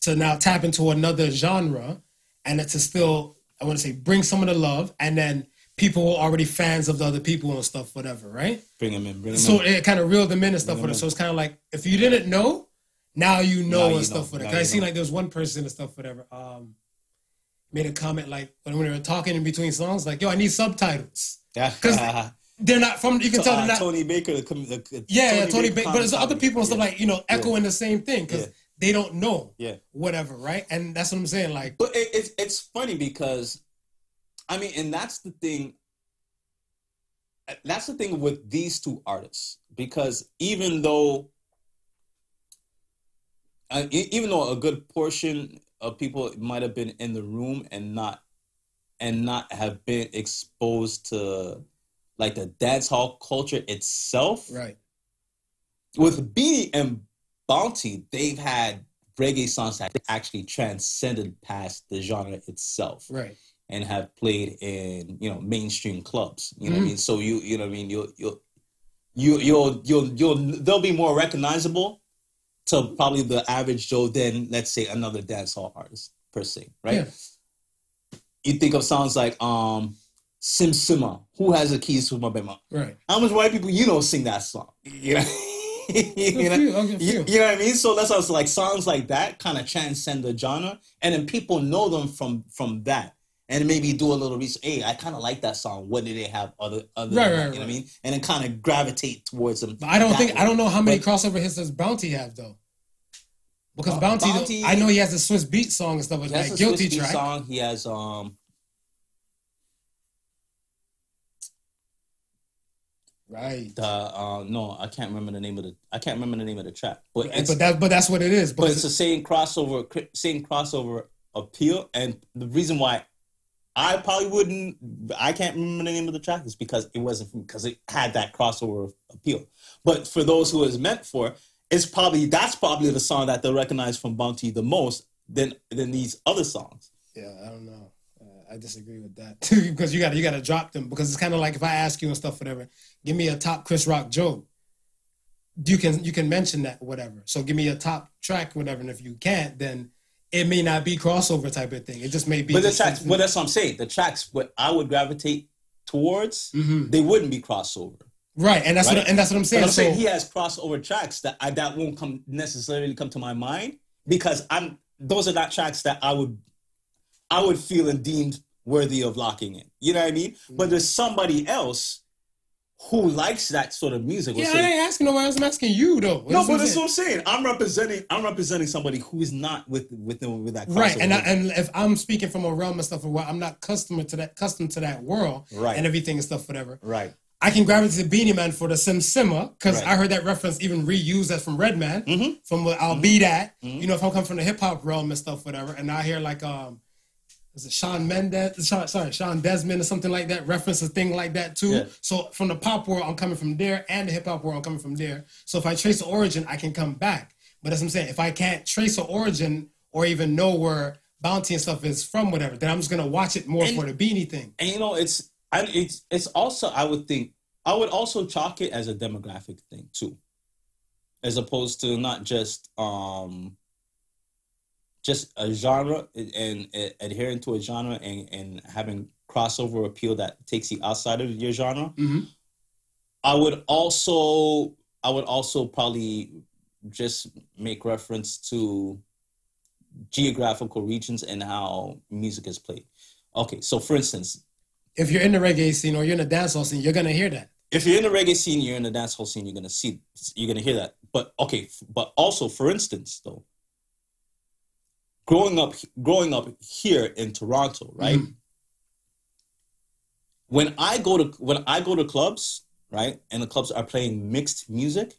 to now tap into another genre and it to still I want to say bring some of the love and then people were already fans of the other people and stuff, whatever, right? bring them in bring them So in it kind of reeled them in and stuff Bring for them them. So it's kind of like if you didn't know, now you know Now and you stuff know. for it. Now 'Cause I seen know. like there was one person and stuff, whatever, um, made a comment like when we were talking in between songs, like, yo, I need subtitles. Yeah, because They're not from you can tell uh, they're not Tony Baker, the, the, the yeah, yeah, Tony Baker. But there's other people and stuff yeah. like, you know, echoing the same thing because Yeah. they don't know. Yeah. Whatever, right? And that's what I'm saying. Like, But it, it's it's funny because, I mean, and that's the thing. That's the thing with these two artists because even though, uh, even though a good portion of people might have been in the room and not, and not have been exposed to, like the dance hall culture itself, right. with Beenie and Bounty, they've had reggae songs that actually transcended past the genre itself Right. and have played in you know mainstream clubs. You know what Mm-hmm. I mean? So you you know what I mean? You'll you'll you you'll you'll you'll they'll be more recognizable to probably the average Joe than let's say another dancehall artist per se, right? Yeah. You think of songs like um Sim Simma, who has the keys to my bema? Right. How much white people you know sing that song? You know, you, know? You, few. you know what I mean? So that's it's like songs like that kind of transcend the genre, and then people know them from from that, and maybe do a little research. Hey, I kind of like that song. What do they have other other? Right, that? right, you know what I mean? And then kind of gravitate towards them. But I don't think way. I don't know how many But- crossover hits does Bounty have though. Because Uh, Bounty, Bounty- I know he has a Swizz Beatz song and stuff like that. a Guilty Swizz Beatz track. song. He has um. Right. The uh no, I can't remember the name of the I can't remember the name of the track, but But, that but that's what it is. but it's the same crossover same crossover appeal and the reason why i probably wouldn't i can't remember the name of the track is because it wasn't because it had that crossover appeal but for those who it's meant for it's probably that's probably the song that they'll recognize from bounty the most than than these other songs Yeah, I don't know. Uh, I disagree with that because you got you got to drop them because it's kind of like if I ask you and stuff, whatever. Give me a top Chris Rock joke. You can you can mention that whatever. So give me a top track whatever, and if you can't, then it may not be crossover type of thing. It just may be. but the tracks but that's what i'm saying the tracks what i would gravitate towards Mhm. they wouldn't be crossover right, and that's Right. what and that's what I'm But saying. I'm saying he has crossover tracks that I, that won't come necessarily come to my mind because I'm those are not tracks that I would I would feel and deemed worthy of locking in. You know what I mean? Mm-hmm. But there's somebody else who likes that sort of music. yeah, I ain't asking nobody else. I'm asking you though. no, but that's what I'm saying. I'm representing. I'm representing somebody who is not with with them with that. Right, and I, and if I'm speaking from a realm and stuff where I'm not customer to that, custom to that world, Right. and everything and stuff, whatever. right. I can gravitate to Beenie Man for the Sim Simma because Right. I heard that reference even reused as from Redman Mhm. from what I'll be that. You know, if I'm coming from the hip hop realm and stuff, whatever, and I hear like um, is it Shawn Mendes? Sean, sorry, Sean Desmond or something like that. Reference a thing like that too. Yeah. So from the pop world, I'm coming from there, and the hip hop world, I'm coming from there. So if I trace the origin, I can come back. But as I'm saying. If I can't trace the origin or even know where Bounty and stuff is from, whatever, then I'm just gonna watch it more And- for the Beenie thing. and you know it's I, it's it's also I would think I would also chalk it as a demographic thing too, as opposed to not just um just a genre and, and adhering to a genre and, and having crossover appeal that takes you outside of your genre. Mhm. I would also I would also probably just make reference to geographical regions and how music is played. Okay, so for instance, If you're in the reggae scene or you're in the dancehall scene, you're gonna hear that. if you're in the reggae scene, you're in the dancehall scene, you're gonna see, you're gonna hear that. But okay, but also, for instance, though, growing up, growing up here in Toronto, right? Mhm. When I go to when I go to clubs, right, and the clubs are playing mixed music,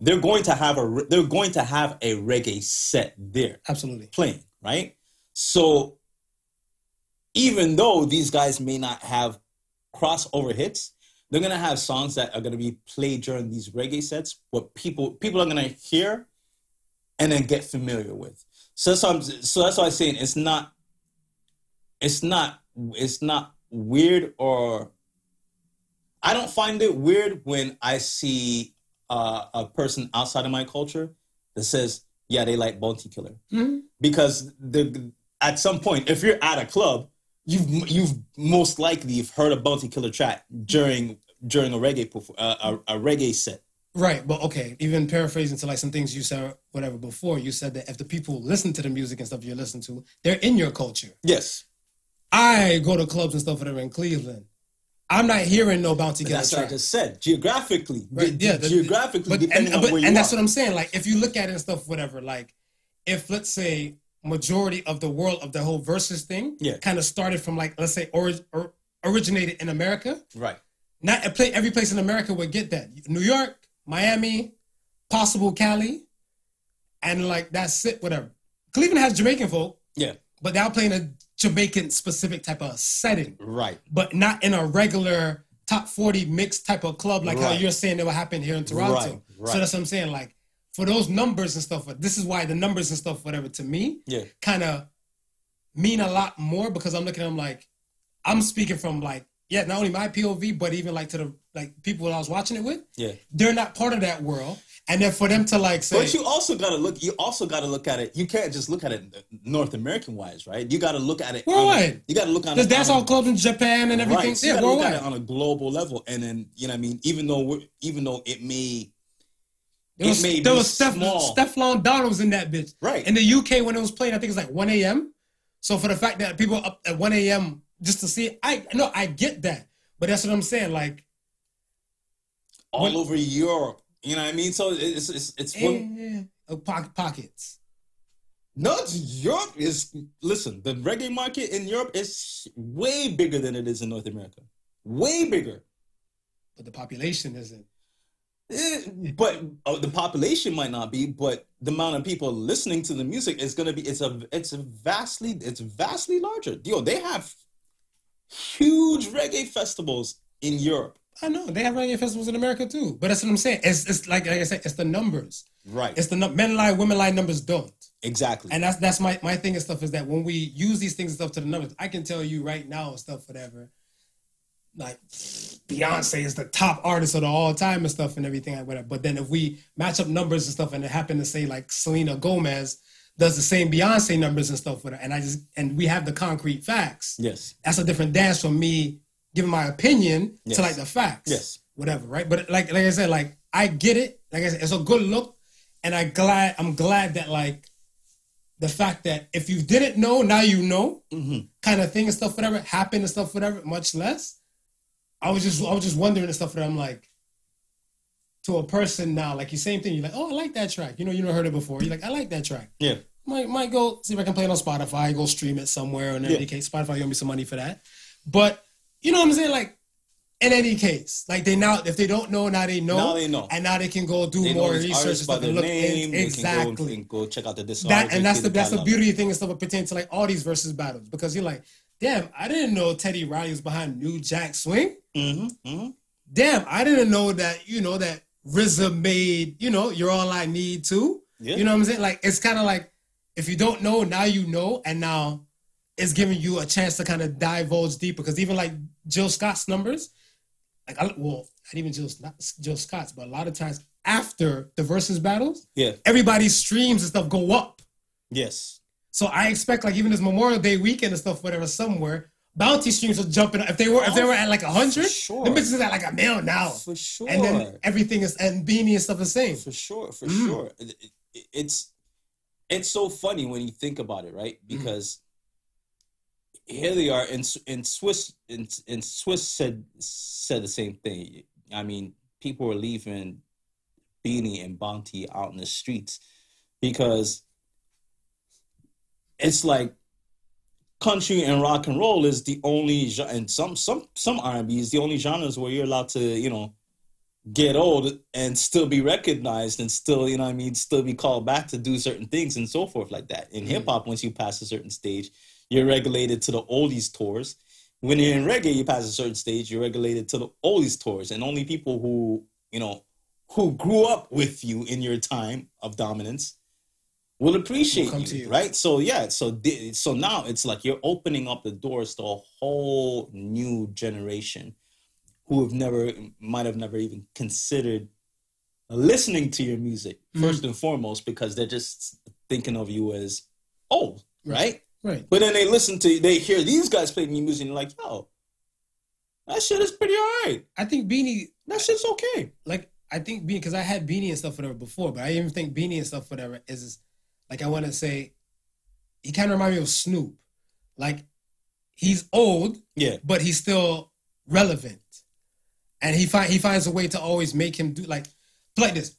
they're going to have a they're going to have a reggae set there Absolutely. playing, right? So even though these guys may not have crossover hits, they're gonna have songs that are gonna be played during these reggae sets, what people people are gonna hear and then get familiar with. So that's why I'm, so that's why I'm saying it's not it's not it's not weird or I don't find it weird when I see uh, a person outside of my culture that says, "Yeah, they like Bounty Killa," Mhm. because the at some point, if you're at a club, you've you've most likely heard a Bounty Killa track during during a reggae uh, a, a reggae set. Right, but okay, even paraphrasing to like some things you said, whatever before, you said that if the people listen to the music and stuff you listen to, they're in your culture. Yes, I go to clubs and stuff that are in Cleveland. I'm not hearing no bounty But killer that's what I just said. Geographically, Right, ge- yeah, the- geographically, But, depending and, on but, where you and are. that's what I'm saying. Like, if you look at it and stuff, whatever, like, if let's say majority of the world of the whole Verzuz thing Yeah. kind of started from like, let's say, or, or originated in America, right. not a play, every place in America would get that. New York, Miami, possible Cali, and like that's it, whatever. Cleveland has Jamaican folk, Yeah. but they're playing a Jamaican specific type of setting, Right. but not in a regular top 40 mixed type of club like how you're saying it would happen here in Toronto. Right, right. So that's what I'm saying. Like for those numbers and stuff, this is why the numbers and stuff, whatever, to me, Yeah. kind of mean a lot more because I'm looking at them like I'm speaking from like yeah, not only my POV, but even like to the like people I was watching it with. Yeah. They're not part of that world, and then for them to like say, But you also gotta look. You also gotta look at it. You can't just look at it North American wise, right? You gotta look at it. on Worldwide. you gotta look at it. on a- dancehall clubs in Japan and everything. Right. So you yeah, gotta look at worldwide. it on a global level, and then you know, what I mean, even though we're, even though it may, was, it may there be was Steph, small. Stefflon Don was in that bitch. Right. In the UK when it was playing, I think it's like 1 a.m. So for the fact that people up at 1 a.m. just to see it, I no, I get that. But that's what I'm saying. Like, all When- over Europe. You know what I mean? So it's it's it's one, eh, uh, pockets. no, Europe is listen. The reggae market in Europe is way bigger than it is in North America. Way bigger. But the population isn't. Eh, but uh, the population might not be, but the amount of people listening to the music is gonna be. It's a. It's a vastly. It's vastly larger. Yo, they have huge reggae festivals in Europe. I know they have reggae festivals in America too. But that's what I'm saying. It's it's like, like I said, it's the numbers. Right. It's the men lie, women lie, numbers don't. exactly. And that's that's my my thing and stuff is that when we use these things and stuff to the numbers, I can tell you right now and stuff, whatever. Like Beyonce is the top artist of the all time and stuff and everything like whatever. But then if we match up numbers and stuff and it happened to say like Selena Gomez does the same Beyonce numbers and stuff with her, and I just and we have the concrete facts. yes. That's a different dance from me giving my opinion Yes. to like the facts. Yes. Whatever, right? But like like I said, like I get it. Like I said, it's a good look, and I glad I'm glad that like the fact that if you didn't know, now you know, Mhm. kind of thing and stuff, whatever happened and stuff, whatever. Much less, I was just I was just wondering and stuff. That I'm like to a person now, like you same thing. You're like, oh, I like that track. You know, you never heard it before. You're like, I like that track. Yeah. Might might go see if I can play it on Spotify, go stream it somewhere, and in Yeah. any case, Spotify owe me some money for that. But you know what I'm saying? Like, in any case, like they now if they don't know, now they know. Now they know. And now they can go do They more research and by stuff and look name. in, They can go exactly. and go check out the discography. That and that's the that's the beauty thing and stuff that pertains to like all these Verzuz battles because you're like, damn, I didn't know Teddy Riley was behind New Jack Swing. Mhm, mhm. Damn, I didn't know that you know that RZA made you know you're all I need to. Yeah. You know what I'm saying? Like it's kind of like if you don't know, now you know, and now it's giving you a chance to kind of divulge deeper. Because even like Jill Scott's numbers, like I, well, not even Jill, not Jill Scott's, but a lot of times after the Verzuz battles, Yeah. everybody's streams and stuff go up. Yes. So I expect like even this Memorial Day weekend and stuff, whatever, somewhere. Bounty streams are jumping up. If they were if they were at like a hundred, sure. the bitches is at like a mil now. For sure. And then everything is and Beenie and stuff the same. For sure, for Mm. sure. It- it- It's it's so funny when you think about it, right? Mm. Here they are, and in Swizz, in, in Swizz said said the same thing. I mean, people were leaving Beenie and Bounty out in the streets because it's like country and rock and roll is the only and some some some R&B is the only genres where you're allowed to you know get old and still be recognized and still you know I mean still be called back to do certain things and so forth like that. In mm. hip hop, once you pass a certain stage, you're regulated to the oldies tours. When you're in reggae, you pass a certain stage, you're regulated to the oldies tours, and only people who you know who grew up with you in your time of dominance will appreciate come you, you. right? So yeah, so so now it's like you're opening up the doors to a whole new generation who have never might have never even considered listening to your music Mm-hmm. first and foremost because they're just thinking of you as old, right? Right. But then they listen to they hear these guys play new music and like, yo, that shit is pretty alright. I think Beenie That shit's okay. like I think Beenie because I had Beenie and stuff whatever before, but I even think Beenie and stuff whatever is like I want to say he kind of remind me of Snoop. Like he's old, Yeah. but he's still relevant, and he find he finds a way to always make him do like like this.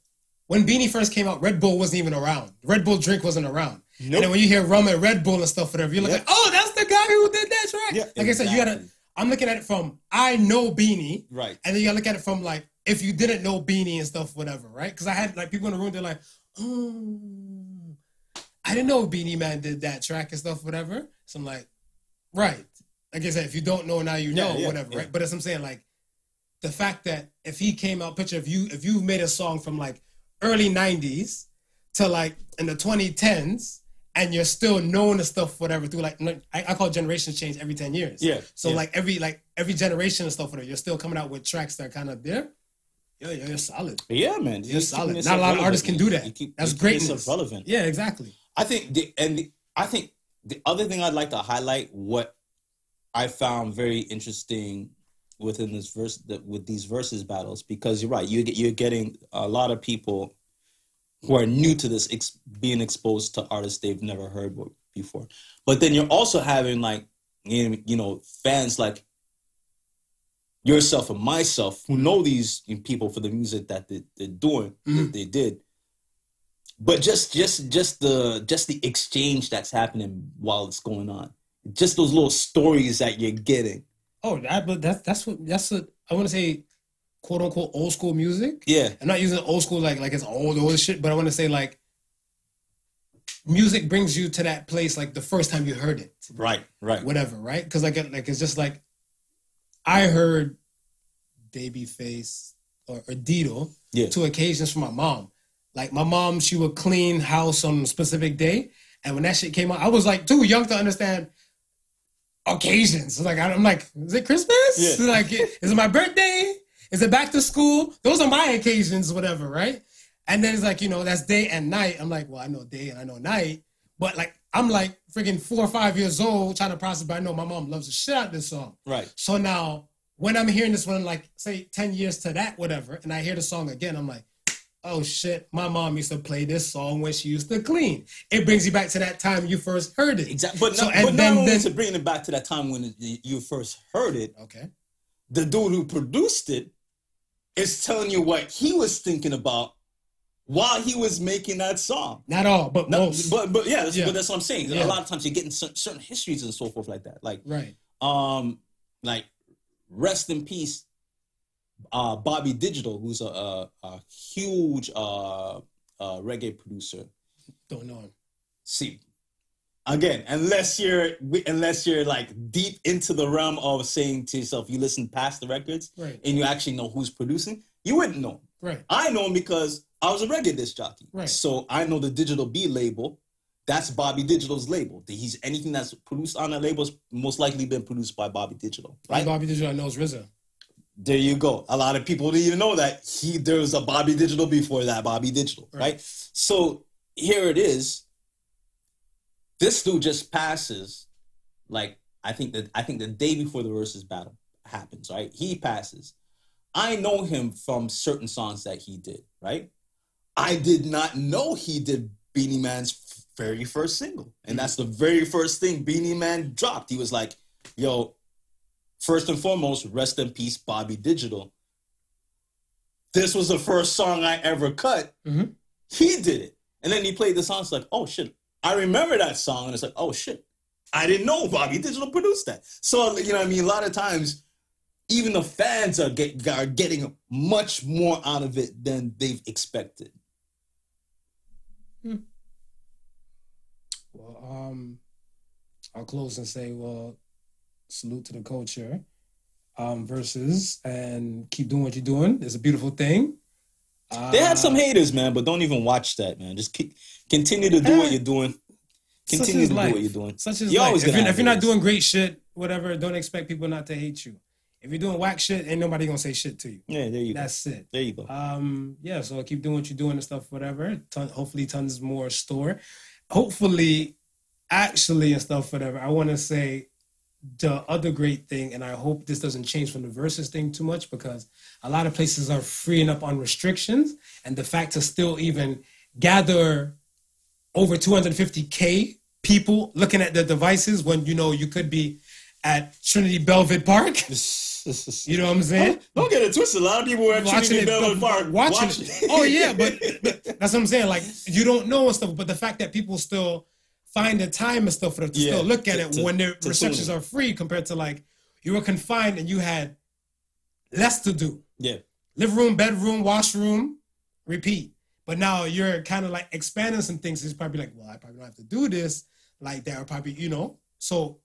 When Beenie first came out, Red Bull wasn't even around. Red Bull drink wasn't around. And then when you hear rum and Red Bull and stuff whatever, you're like, oh, that's the guy who did that track. Yeah, like I said, you gotta. I'm looking at it from I know Beenie, Right. and then you gotta look at it from like if you didn't know Beenie and stuff, whatever, right? Because I had like people in the room, they're like, oh, I didn't know Beenie Man did that track and stuff, whatever. So I'm like, right. Like I said, if you don't know now, you Yeah, know, yeah, whatever, yeah. right? But as I'm saying, like the fact that if he came out, picture if you if you made a song from like early '90s to like in the 2010s. And you're still knowing the stuff, whatever, through like I, I call generations change every 10 years. Yeah, So yeah. like every like every generation and stuff, whatever, you're still coming out with tracks that are kind of there. Yeah, yeah, you're solid. Yeah, man. You're solid. Not a lot of artists can do that. That's greatness. relevant. Yeah, exactly. I think the and the, I think the other thing I'd like to highlight what I found very interesting within this verse that with these Verzuz battles because you're right you get you're getting a lot of people who are new to this ex, being exposed to artists they've never heard before. But then you're also having like you know, fans like yourself and myself who know these people for the music that they, they're doing that mm-hmm. they did. But just just just the just the exchange that's happening while it's going on. Just those little stories that you're getting Oh, that but that's that's what that's what I want to say, quote unquote old school music. yeah I'm not using old school like like it's old old shit, but I want to say like music brings you to that place like the first time you heard it, right right whatever, right? Because like like it's just like I heard Babyface or, or Dido Yeah. two occasions from my mom. Like my mom, she would clean house on a specific day, and when that shit came out, I was like too young to understand occasions. Like I'm like, is it Christmas? Yeah. Like, is it my birthday? Is it back to school? Those are my occasions, whatever, right? And then it's like, you know, that's day and night. I'm like, well, I know day and I know night, but like, I'm like freaking four or five years old trying to process, but I know my mom loves the shit out this song. right So now, when I'm hearing this one, like say 10 years to that, whatever, and I hear the song again, I'm like, oh shit, my mom used to play this song when she used to clean. It brings you back to that time you first heard it. exactly but, So, not, and but then- not only then- to bring it back to that time when you first heard it Okay. the dude who produced it is telling you what he was thinking about while he was making that song Not all, but no, most. but but yeah, that's, Yeah. but that's what I'm saying. Yeah. A lot of times you're getting certain, certain histories and so forth like that. Like right. um like rest in peace uh bobby digital who's a, a, a huge uh, uh reggae producer Don't know him. see again unless you're unless you're like deep into the realm of saying to yourself you listen past the records Right. and you actually know who's producing you wouldn't know Right. I know him because I was a reggae disc jockey. Right. So I know the Digital B label. That's Bobby Digital's label. He's anything that's produced on that label has most likely been produced by Bobby Digital. Right. Right. Bobby Digital knows RZA. There you go. A lot of people didn't even know that he there was a Bobby Digital before that Bobby Digital, Right. right? So here it is. This dude just passes, like I think that I think the day before the Verzuz battle happens, right? He passes. I know him from certain songs that he did, right? I did not know he did Beenie Man's very first single, and mm-hmm. that's the very first thing Beenie Man dropped. He was like, "Yo, first and foremost, rest in peace, Bobby Digital. This was the first song I ever cut. Mhm. He did it. And then he played the song. It's like, oh shit. I remember that song. And it's like, oh shit. I didn't know Bobby Digital produced that. So, you know what I mean? A lot of times, even the fans are, get, are getting much more out of it than they've expected. Well, um, I'll close and say, well, salute to the culture. Um, Verzuz and keep doing what you're doing. It's a beautiful thing. Uh, They had some haters, man, but don't even watch that, man. Just keep, continue to do what you're doing. Continue to do what you're doing. Such as You're life. always If you're, if you're not doing great shit, whatever, don't expect people not to hate you. If you're doing whack shit, ain't nobody gonna say shit to you. Yeah, there you go. That's it. There you go. Um, yeah, so keep doing what you're doing and stuff, whatever. Ton, hopefully, tons more store. Hopefully, actually, and stuff, whatever. I want to say the other great thing, and I hope this doesn't change from the Verzuz thing too much because a lot of places are freeing up on restrictions, and the fact to still even gather over 250k people looking at the devices when you know you could be at Trinity Bellvid Park. You know what I'm saying? Don't get it twisted. A lot of people were at Trinity Belmont Park watching watching. it. Oh yeah, but, but that's what I'm saying. Like you don't know and stuff, but the fact that people still find the time and stuff for them to Yeah, still look at to- it to- when their receptions are free compared to like you were confined and you had less to do. yeah, Living room, bedroom, washroom, repeat. But now you're kind of like expanding some things. It's probably like, well, I probably don't have to do this like that, or probably you know. So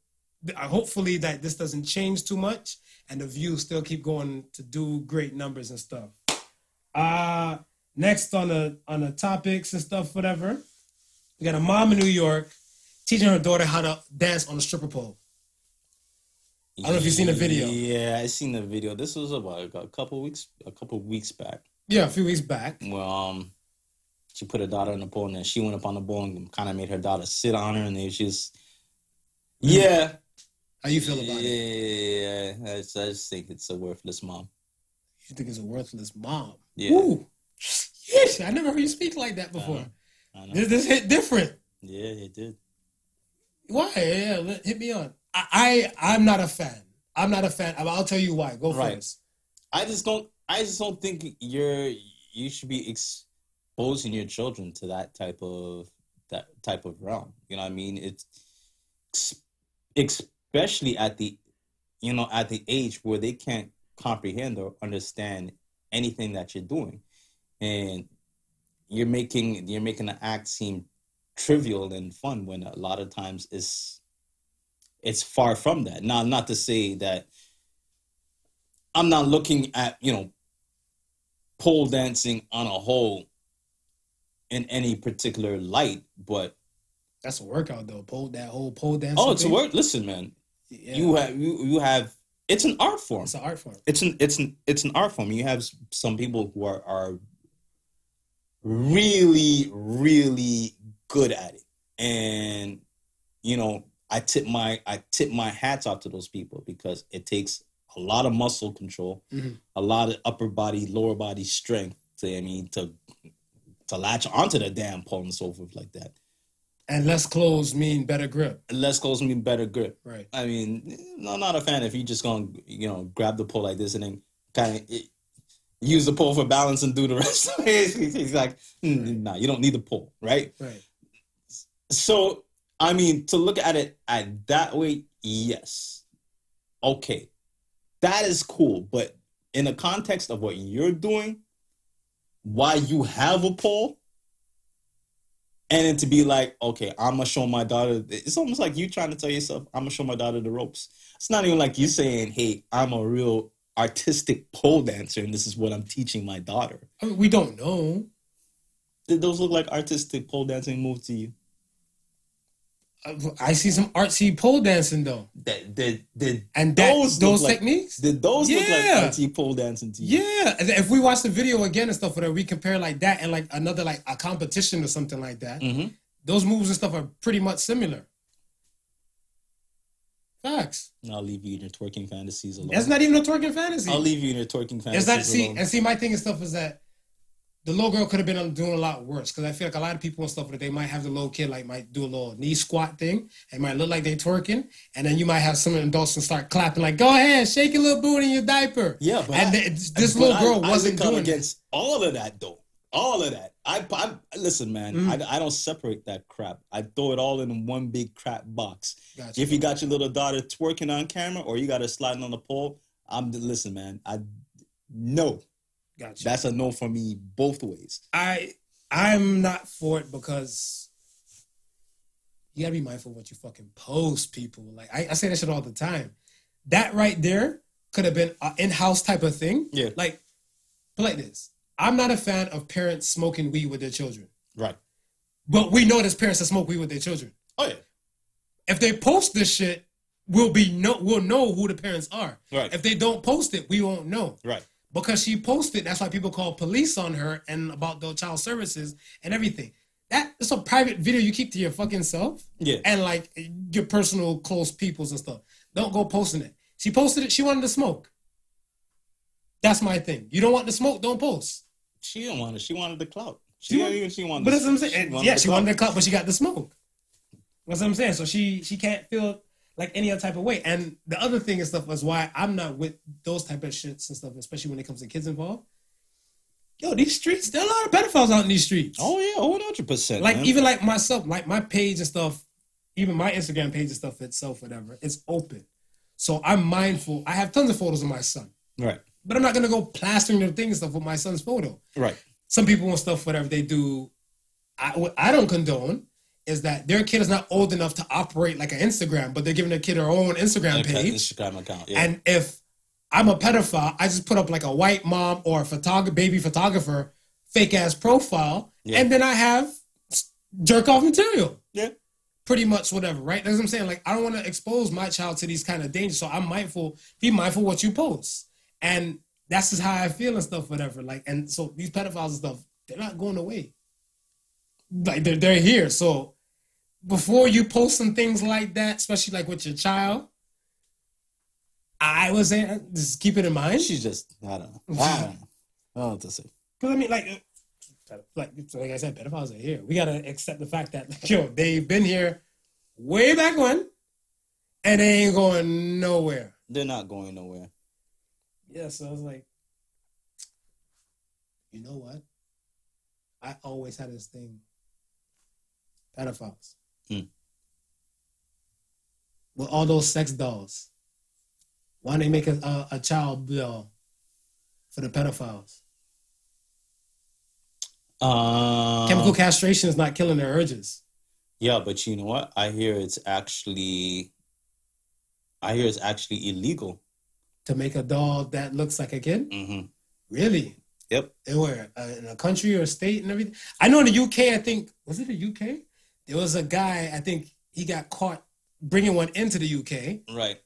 uh, hopefully that this doesn't change too much, and the views still keep going to do great numbers and stuff. Uh next on the on the topics and stuff, whatever. We got a mom in New York teaching her daughter how to dance on a stripper pole. I don't know if you've seen the video. Yeah, I seen the video. This was about a couple weeks, a couple weeks back. Yeah, a few weeks back. Well, um, she put her daughter on the pole, and then she went up on the pole and kind of made her daughter sit on her, and they just, yeah, How you feel about it? yeah. I just, I just think it's a worthless mom. You think it's a worthless mom? Yeah. Ooh. Yeesh, I never heard you speak like that before. Know. This, this hit different. Yeah, it did. Why? Yeah, let- hit me on. I, I I'm not a fan. I'm not a fan. I'll tell you why. Go Right. first. I just don't. I just don't think you're. You should be exposing your children to that type of that type of realm. You know what I mean? It's especially at the, you know, at the age where they can't comprehend or understand anything that you're doing, and you're making you're making the act seem trivial and fun when a lot of times it's it's far from that. Now, not to say that I'm not looking at, you know, pole dancing on a whole in any particular light, but That's a workout though. Pole that whole pole dance. oh, it's a word. Listen, man, Yeah. you have you, you have it's an art form. It's an art form. It's an it's an it's an art form. You have some people who are are really really good at it, and you know I tip my I tip my hats off to those people because it takes a lot of muscle control, Mhm. a lot of upper body lower body strength to I mean to to latch onto the damn pole and so forth like that. And less clothes mean better grip. Less clothes mean better grip. Right. I mean, I'm not a fan if you just gonna you know grab the pole like this and then kind of use the pole for balance and do the rest. Of it. He's like, mm, nah, you don't need the pole, right? Right. So, I mean, to look at it at that way, yes, okay, that is cool. But in the context of what you're doing, why you have a pole, and then to be like, okay, I'm gonna show my daughter. It's almost like you trying to tell yourself, I'm gonna show my daughter the ropes. It's not even like you saying, hey, I'm a real artistic pole dancer, and this is what I'm teaching my daughter. I mean, we don't know. Did those look like artistic pole dancing moves to you? I see some artsy pole dancing though, That did did and that, those those, like- techniques. did those look like artsy pole dancing to you? Yeah, if we watch the video again and stuff, whatever, we compare like that and like another like a competition or something like that. Mm-hmm. Those moves and stuff are pretty much similar. Facts. And I'll leave you in your twerking fantasies alone. That's not even a twerking fantasy. I'll leave you in your twerking It's fantasies not see alone. and see my thing and stuff is that the little girl could have been doing a lot worse because I feel like a lot of people and stuff that they might have the little kid like might do a little knee squat thing and might look like they're twerking and then you might have some adults and start clapping like go ahead shake your little booty in your diaper Yeah, but and I- th- this But little girl I wasn't come doing against all of that though. All of that. I, I listen, man. Mm. I, I don't separate that crap. I throw it all in one big crap box. Gotcha. If you got your little daughter twerking on camera or you got her sliding on the pole, I'm listen, man. I no. Gotcha. That's a no for me both ways. I I'm not for it because you gotta be mindful of what you fucking post, people. Like I, I say that shit all the time. That right there could have been an in-house type of thing. Yeah. Like, but like this. I'm not a fan of parents smoking weed with their children. Right. But we know there's parents that smoke weed with their children. Oh yeah. If they post this shit, we'll be no we'll know who the parents are. Right. If they don't post it, we won't know Right. because she posted. That's why people call police on her and about the child services and everything. That it's a private video you keep to your fucking self Yeah. and like your personal close peoples and stuff. Don't go posting it. She posted it. She wanted to smoke. That's my thing. You don't want to smoke, don't post. She didn't want it. She wanted the clout. She She, even she wanted. But the- that's what I'm saying. wanted yeah, she clout. wanted the club, but she got the smoke. That's what I'm saying. So she she can't feel like any other type of way. And the other thing and stuff is why I'm not with those type of shits and stuff, especially when it comes to kids involved. Yo, these streets, there are a lot of pedophiles out in these streets. Oh yeah, one hundred percent. like even like myself, like my page and stuff, even my Instagram page and stuff itself, whatever, it's open. So I'm mindful. I have tons of photos of my son, right, but I'm not gonna go plastering their thing and stuff with my son's photo. right, Some people want stuff, whatever they do, I, what I don't condone is that their kid is not old enough to operate like an Instagram, but they're giving their kid their own Instagram page. Instagram account. Yeah. And if I'm a pedophile, I just put up like a white mom or a photog- baby photographer fake ass profile, Yeah. and then I have jerk off material. yeah. Pretty much whatever, right? That's what I'm saying. Like I don't want to expose my child to these kind of dangers, so I'm mindful. Be mindful what you post, and that's just how I feel and stuff, whatever. Like, and so these pedophiles and stuff, they're not going away. Like they're they're here. So before you post some things like that, especially like with your child, I was saying just keep it in mind. She's just I don't know. I don't know. I don't know what to say. Because I mean, like, uh, like, like I said, pedophiles are here. We gotta accept the fact that, like, yo, they've been here way back when, and they ain't going nowhere. They're not going nowhere. Yeah, so I was like, you know what? I always had this thing. Pedophiles. Hmm. With all those sex dolls. Why don't they make a, a, a child bill for the pedophiles? Um, Chemical castration is not killing their urges. Yeah, but you know what? I hear it's actually, I hear it's actually illegal. To make a doll that looks like a kid? hmm Really? Yep. They were Uh, in a country or a state and everything? I know in the UK, I think, was it the UK? There was a guy, I think he got caught bringing one into the UK Right.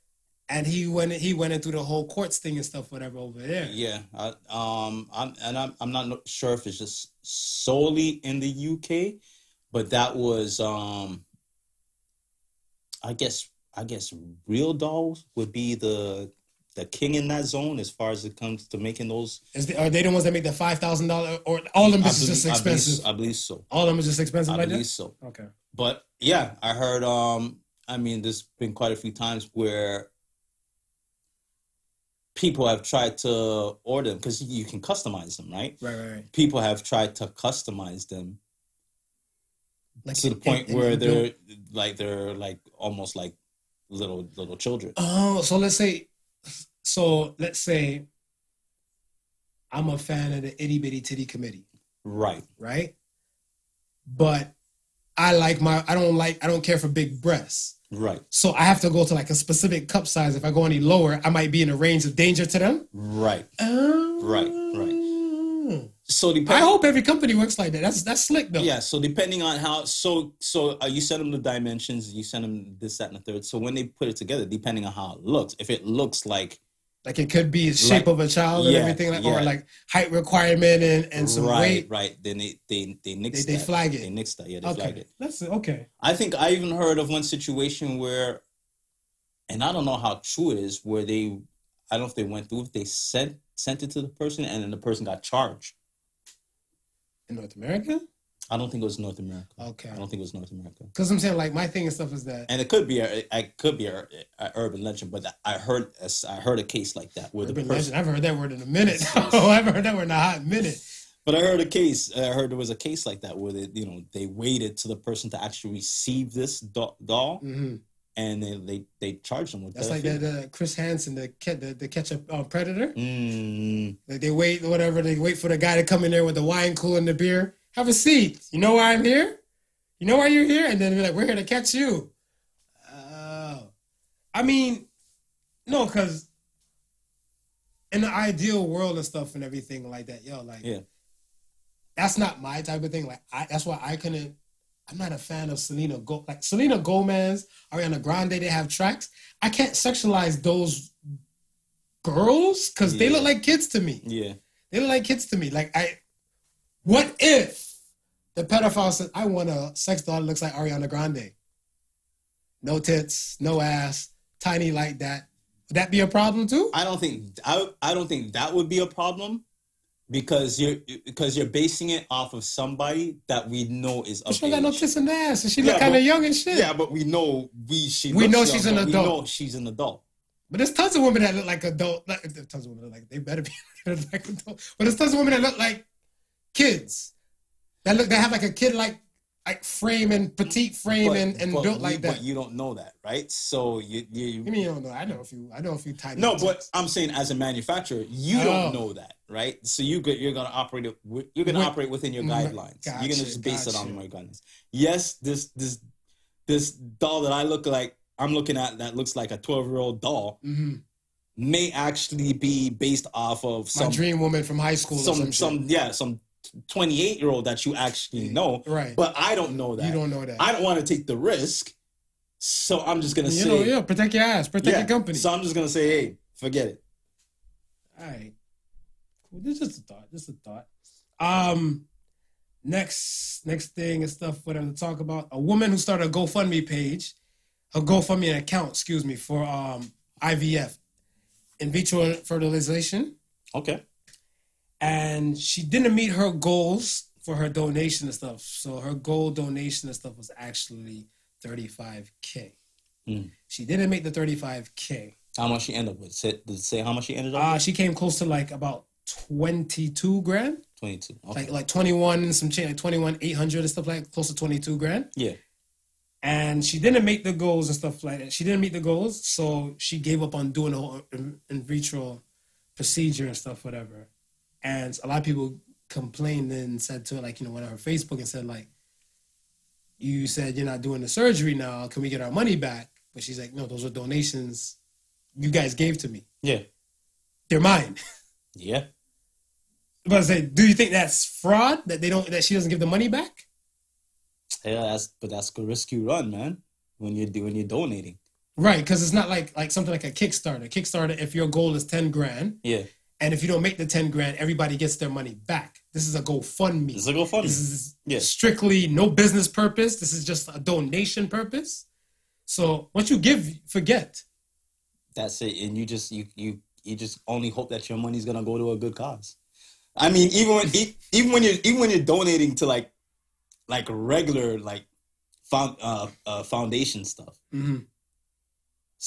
and he went he went into the whole courts thing and stuff, whatever over there. Yeah. I, um. I'm and I'm I'm not sure if it's just solely in the UK, but that was um. I guess I guess real dolls would be the the king in that zone as far as it comes to making those. The, are they the ones that make the five thousand dollar or all of them is just believe- I believe- expensive? I believe so. all of them is just expensive I like believe that? so. Okay. But yeah, I heard um I mean there's been quite a few times where people have tried to order them because you can customize them, right? Right, right, right. People have tried to customize them Like to the point in- where in- they're like they're like almost like little little children. Oh, so let's say, so let's say, I'm a fan of the itty bitty titty committee, Right. right? But I like my, I don't like, I don't care for big breasts. Right. So I have to go to like a specific cup size. If I go any lower, I might be in a range of danger to them. Right. Oh. Right, So I hope every company works like that. That's that's slick though. Yeah. So depending on how, so so uh, you send them the dimensions, you send them this, that, and the third. So when they put it together, depending on how it looks, if it looks like Like it could be shape Like- of a child and yeah, everything, like, yeah. or like height requirement and, and some right, weight. right, then they they they nix They- they flag it. They nix that. Yeah, they flag Okay, it. that's okay. I think I even heard of one situation where, and I don't know how true it is, where they, I don't know if they went through, if they sent sent it to the person and then the person got charged. In North America, I don't think it was North America. okay. I don't think it was North America. Because I'm saying like my thing and stuff is that And it could be a, it could be a, a urban legend, but I heard a, I heard a case like that where the urban person. legend. I've heard that word in a minute. oh, I haven't heard that word in a hot minute. But I heard a case. I heard there was a case like that where they, you know, they waited to the person to actually receive this do- doll, hmm and they they, they charged them with That's like that uh, Chris Hansen, the the, the ketchup uh, predator. Mm, Like they wait, whatever. They wait for the guy to come in there with the wine cooler and the beer. Have a seat. You know why I'm here? You know why you're here? And then they're like, we're here to catch you. Oh, I mean, no, because in the ideal world and stuff and everything like that, yo, like, Yeah. that's not my type of thing. Like, I, that's why I couldn't. I'm not a fan of Selena Go like Selena Gomez, Ariana Grande. They have tracks. I can't sexualize those girls because they look like kids to me. yeah, They look like kids to me. Like I, what if the pedophile said, "I want a sex doll that looks like Ariana Grande, no tits, no ass, tiny like that"? Would that be a problem too? I don't think I I don't think that would be a problem because you're because you're basing it off of somebody that we know is of she don't got no tits and ass, and she Yeah, look kind of young and shit. Yeah, but we know we she We know young, she's an but we adult. know she's an adult. But there's tons of women that look like adult. Like, there's tons of women that look like they better be like adult. But there's tons of women that look like kids. That look. They have like a kid like like frame and petite frame But- and, and but built like that. But you don't know that, right? So you you. You mean you don't know? I know a few. I know a few tiny. no, but I'm saying as a manufacturer, you Oh. don't know that, right? So you go, you're gonna operate it. You're gonna Wait. operate within your guidelines. you're gonna just base it on my guidelines. Yes, this this this doll that I look like I'm looking at that looks like a 12 year old doll Mhm. may actually be based off of my some dream woman from high school. or some some, some, yeah some 28 year old that you actually know, right. but I don't know that. you don't know that. I don't want to take the risk, so I'm just gonna say you say know, yeah. Protect your ass. Protect yeah. your company. So I'm just gonna say, hey, forget it. All right. Cool. This is just a thought. Just a thought. Um, next next thing and stuff. for them to talk about. A woman who started a GoFundMe page, a GoFundMe account. Excuse me for um IVF, in vitro fertilization, Okay. And she didn't meet her goals for her donation and stuff. So her goal donation and stuff was actually thirty five k. Hmm. She didn't make the thirty five k. How much she ended up with? Say, did it say how much she ended up Uh, with? she came close to like about twenty two grand. 22. Okay. like like 21 and some change like 21 800 and stuff like close to 22 grand yeah. and she didn't make the goals and stuff like that she didn't meet the goals so she gave up on doing the whole in, in vitro procedure and stuff whatever and a lot of people complained and said to her like you know went on her facebook and said like you said you're not doing the surgery now can we get our money back but she's like no those are donations you guys gave to me Yeah. they're mine Yeah. but I say, do you think that's fraud that they don't that she doesn't give the money back Yeah, that's but that's the risk you run, man. When you're doing you're donating. Right, because it's not like like something like a Kickstarter. Kickstarter, if your goal is ten grand, Yeah. And if you don't make the ten grand, everybody gets their money back. This is a GoFundMe. It's a GoFundMe. This is Yeah. strictly no business purpose. This is just a donation purpose. So what you give, forget. That's it. And you just you you you just only hope that your money's gonna go to a good cause. I mean, even when even when you're even when you're donating to like like regular like found uh, uh foundation stuff. Mhm.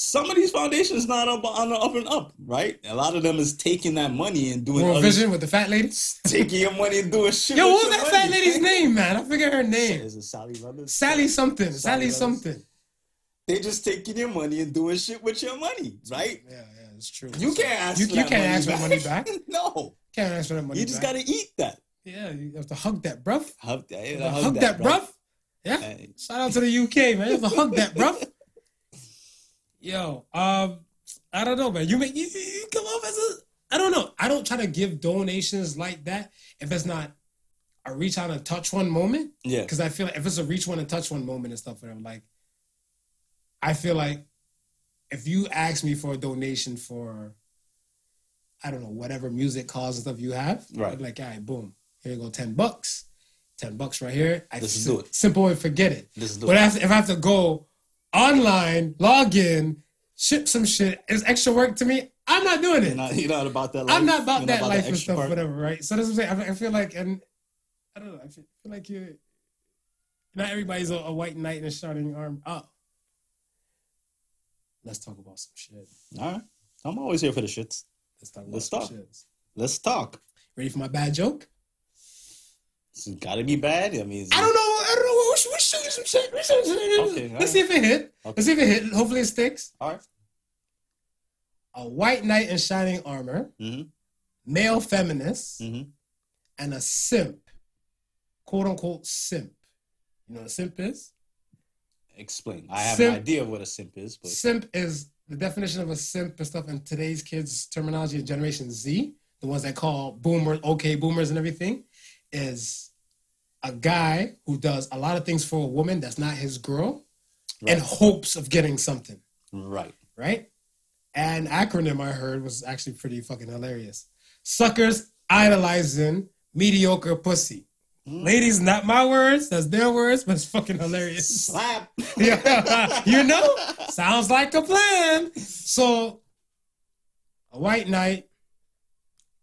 Some of these foundations not up on the up and up, right? A lot of them is taking that money and doing World Vision with the fat ladies. taking your money and doing shit. Yo, with what was your that fat lady's name, man? I forget her name. Is it Sally Brothers? Sally something. Sally Sally something. They just taking your money and doing shit with your money, right? Yeah, yeah, it's true. You can't ask. You, for you that can't money ask for back. money back. no, Can't ask for that money you just back. gotta eat that. Yeah, you have to hug that, bruv. Hug that. You yeah, have to hug, that, bruv. Yeah. Hey. Shout out to the UK, man. You have to hug that, bruv. Yo, um, I don't know, man. You make you, you come off as a. I don't know. I don't try to give donations like that if it's not a reach out and touch one moment. Yeah. Because I feel like if it's a reach one and touch one moment and stuff, whatever. Like, I feel like if you ask me for a donation for, I don't know, whatever music cause and stuff you have, Right. I'd be like, all right, boom, here you go, ten bucks, ten bucks right here. I Let's sim- do it. Simple and forget it. Let's do But it. if, if I have to go online, log in, ship some shit, it's extra work to me. I'm not doing it. You're not, you're not about that life. I'm not about You're that life and stuff, part. whatever, right? So that's what I'm saying. I, feel like, and I don't know, I feel, like you, not everybody's a, a white knight in a shining arm. Oh, let's talk about some shit. All right. I'm always here for the shits. Let's talk about Let's talk. shit. Let's talk. Ready for my bad joke? It's gotta be bad. I mean, I don't know. I don't know. We should, we should some shit. Should, Okay, let's alright. see if it hit. Okay. Let's see if it hit. Hopefully it sticks. All right. A white knight in shining armor, Mm-hmm. male feminist, Mm-hmm. and a simp, quote unquote simp. You know what a simp is? Explain. I have Simp- an idea of what a simp is, but Simp is the definition of a simp and stuff in today's kids' terminology of Generation Z, the ones that call boomers, okay boomers and everything, is a guy who does a lot of things for a woman that's not his girl in Right. hopes of getting something, right. right? An acronym I heard was actually pretty fucking hilarious. Suckers idolizing mediocre pussy. Mm. Ladies, not my words, that's their words, but it's fucking hilarious. Slap. Yeah, you know, sounds like a plan. So, a white knight,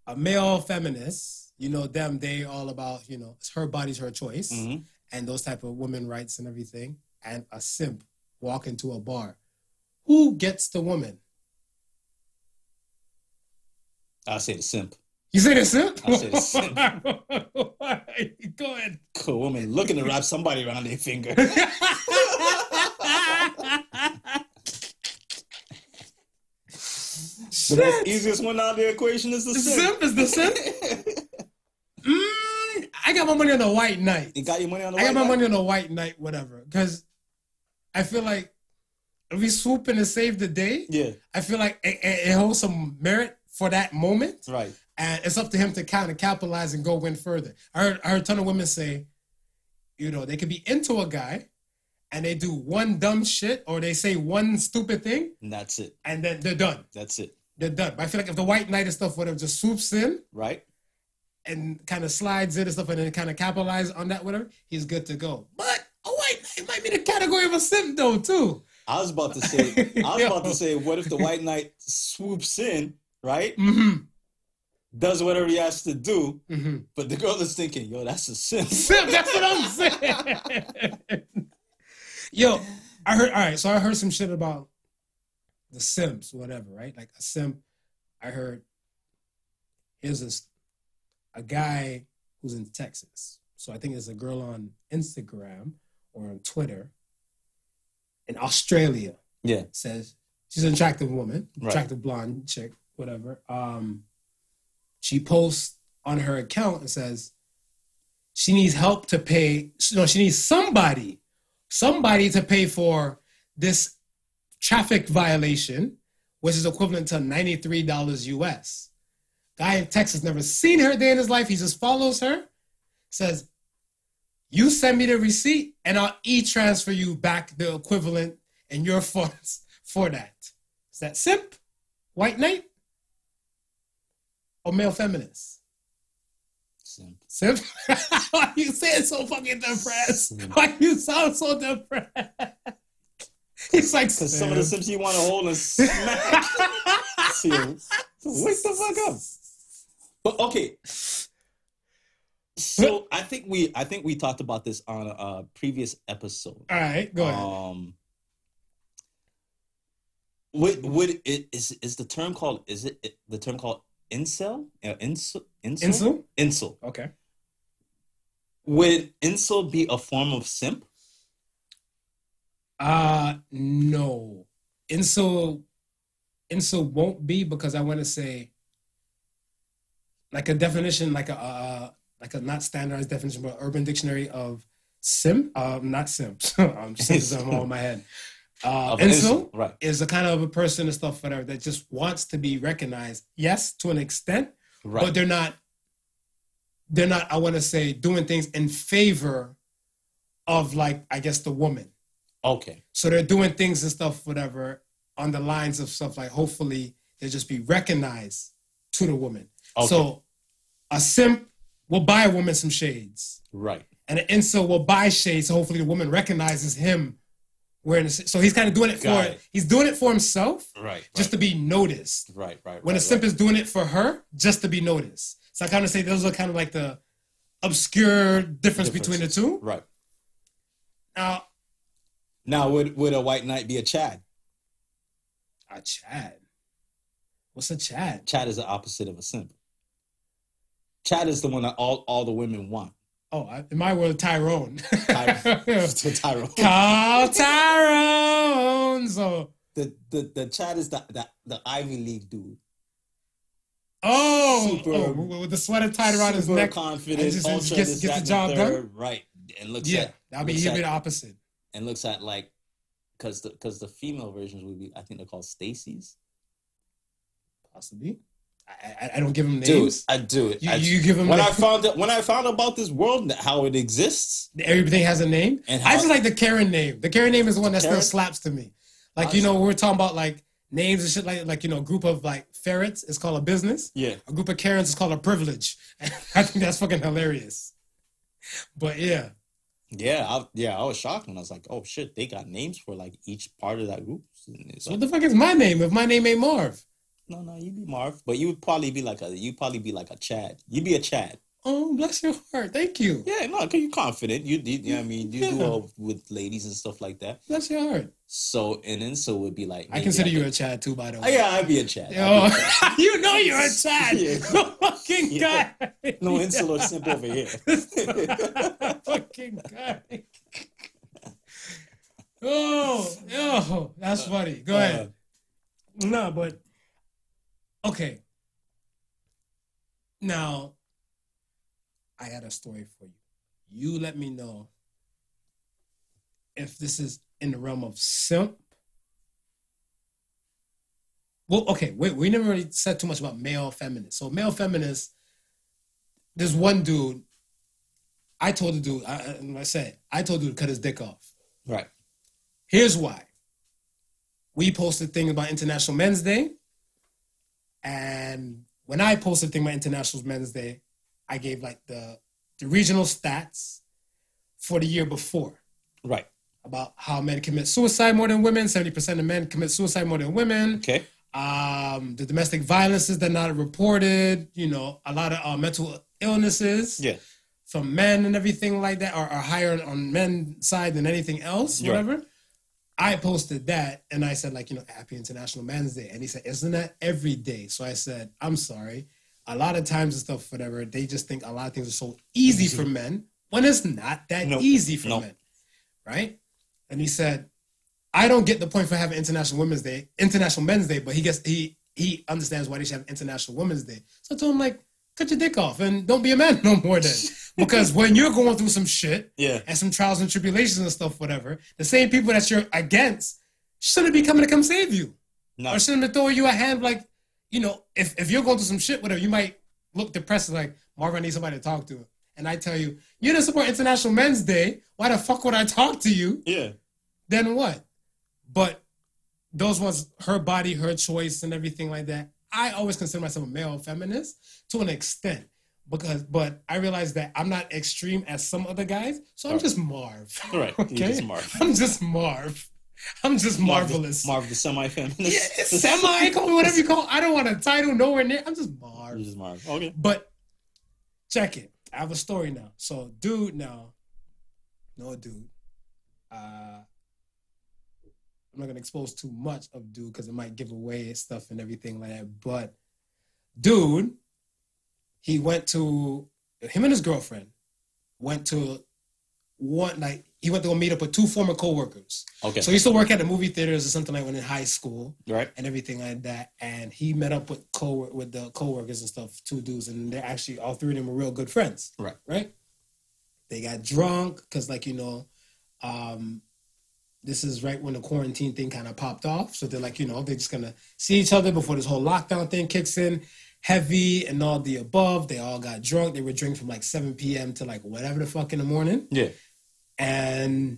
a male feminist, you know them. They all about you know, it's her body's her choice, Mhm. and those type of women rights and everything. And a simp walk into a bar. Who gets the woman? I say the simp. You say the simp? I say the simp. Go ahead. Cool woman looking to wrap somebody around their finger. The easiest one out of the equation is the The simp. simp is the simp. Mm, I got my money on the white knight. you got your money on the I got my guy? money on the white knight, whatever. Because I feel like if we swoop in and save the day, Yeah, I feel like it, it, it holds some merit for that moment. right. And it's up to him to kind of capitalize and go win further. I heard, I heard a ton of women say, you know, they could be into a guy and they do one dumb shit or they say one stupid thing And that's it. and then they're done. That's it. They're done. But I feel like if the white knight and stuff would have just swoops in Right? And kind of slides it and stuff and then kind of capitalize on that, whatever, he's good to go. But a white knight might be the category of a simp though, too. I was about to say, I was about to say, what if the white knight swoops in, right? Mm-hmm. Does whatever he has to do, Mm-hmm. but the girl is thinking, yo, that's a simp. Simp, that's what I'm saying. Yo, I heard all right, so I heard some shit about the Sims, whatever, right? Like a simp. I heard here's this a guy who's in Texas. So I think there's a girl on Instagram or on Twitter in Australia Yeah. says she's an attractive woman, Right. attractive blonde chick, whatever. Um, she posts on her account and says she needs help to pay. No, she needs somebody, somebody to pay for this traffic violation, which is equivalent to ninety three dollars US. Guy in Texas never seen her day in his life. He just follows her, says, "You send me the receipt, and I'll e-transfer you back the equivalent in your funds for that." Is that simp, white knight, or male feminist? Simp. Simp? Why you saying so fucking depressed? Why you sound so depressed? He's like, Because some of the simp. simps you want to hold and smack. Wake the fuck up. But okay. So I think we I think we talked about this on a, uh previous episode. All right, go ahead. Um would would it is is the term called is it, it- the term called incel? Uh, incel incel? Insel? Incel. Okay. Would incel be a form of simp? Uh no. Incel Incel won't be because I want to say like a definition, like a uh, like a not standardized definition, but urban dictionary of simp. Um, not simps. um, simps is all in my head. Uh, Of an incel incel, right. is a kind of a person and stuff, whatever, that just wants to be recognized. Yes, to an extent, Right. but they're not. They're not. I want to say doing things in favor of, like, I guess, the woman. okay. So they're doing things and stuff, whatever, on the lines of stuff like hopefully they'll just be recognized to the woman. Okay. So a simp will buy a woman some shades, Right. and an incel will buy shades. So hopefully the woman recognizes him wearing. The, so he's kind of doing it Got for it. he's doing it for himself, Right. just to be noticed. right. Right. When right, a simp right. is doing it for her, just to be noticed. So I kind of say those are kind of like the obscure difference between the two. Right. Now, Now, would would a white knight be a Chad? a Chad. What's a Chad? Chad is the opposite of a simp. Chad is the one that all, all the women want. Oh, I- in my world, Tyrone. Ty- so Tyrone. Call Tyrone. So, The, the the Chad is the, the the Ivy League dude. oh, Super- oh, with the sweater tied around his neck. confident, just- ultra gets- gets the job third. Right. And looks Yeah, at that'll be looks he'll be the opposite. and looks at like because the because the female versions would be I think they're called Stacy's. Possibly. I, I, don't give Dude, names. I do it. You- I, you give 'em when the- I found out when I found about this world how it exists. Everything has a name. And I just like the Karen name. The Karen name is the one that still slaps to me. Like you know, we're talking about like names and shit like like you know, a group of like ferrets is called a business. Yeah. A group of Karens is called a privilege. I think that's fucking hilarious. But yeah, Yeah, I, yeah, I was shocked when I was like, "Oh shit, they got names for like each part of that group." So like, what the fuck is my name if my name ain't Marv? No, no, you'd be Marv, but you would probably be like a, you'd probably be like a Chad. You'd be a Chad. Oh, bless your heart. Thank you. Yeah, no, because you're confident. You, you, you know what I mean, you do Yeah. well with ladies and stuff like that. Bless your heart. So, and then so would be like, I maybe consider you could- a Chad too, by the Oh, way. yeah, I'd be a Chad. I'd be a Chad. you know you're a Chad. Yeah. No fucking Yeah. guy. No incel or simp over here. fucking guy. Oh, yo, that's uh, funny. Go ahead. Uh, no, but okay. Now, I got a story for you. You let me know if this is in the realm of simp. Well, okay, wait, we never really said too much about male feminists. So, male feminists, there's one dude. I told the dude, I, I I said, I told the dude to cut his dick off. Right. Here's why. We posted things about International Men's Day. And when I posted thing about International Men's Day, I gave like the, the regional stats for the year before Right. about how men commit suicide more than women. 70% of men commit suicide more than women. Okay. Um, the domestic violences that are not reported, you know, a lot of uh, mental illnesses Yeah. from men and everything like that are, are higher on men's side than anything else, Yeah. whatever. I posted that and I said, like, you know, happy International Men's Day. And he said, Isn't that every day? So I said, I'm sorry. A lot of times and stuff, whatever, they just think a lot of things are so easy for men when it's not that Nope. easy for Nope. men. Right? And he said, I don't get the point for having International Women's Day, International Men's Day, but he gets he he understands why they should have International Women's Day. So I told him like, cut your dick off and don't be a man no more then. Because when you're going through some shit Yeah. and some trials and tribulations and stuff, whatever, the same people that you're against shouldn't be coming to come save you. No. Or shouldn't be throwing you a hand like, you know, if, if you're going through some shit, whatever, you might look depressed like, Marvin, I need somebody to talk to. And I tell you, you didn't support International Men's Day. Why the fuck would I talk to you? Yeah. then what? But those ones, her body, her choice, and everything like that. I always consider myself a male feminist to an extent because, but I realize that I'm not extreme as some other guys, so I'm just Marv. Right. Okay, just Marv. I'm just Marv. I'm just marvelous. Marv the semi-feminist. Yeah, semi, call me whatever you call. I don't want a title nowhere near. I'm just Marv. You're just Marv. Okay. But check it. I have a story now. So, dude, now, no, dude. Uh, I'm not gonna expose too much of dude because it might give away stuff and everything like that. But, dude, he went to him and his girlfriend went to one like he went to go meet up with two former coworkers. Okay. So he used to work at the movie theaters or something like when in high school right. and everything like that. And he met up with co with the coworkers and stuff, two dudes, and they're actually all three of them were real good friends. Right. Right. They got drunk because, like you know, um, this is right when the quarantine thing kind of popped off. So they're like, you know, they're just gonna see each other before this whole lockdown thing kicks in. Heavy and all the above. They all got drunk. They were drinking from like 7 p.m. to like whatever the fuck in the morning. Yeah. And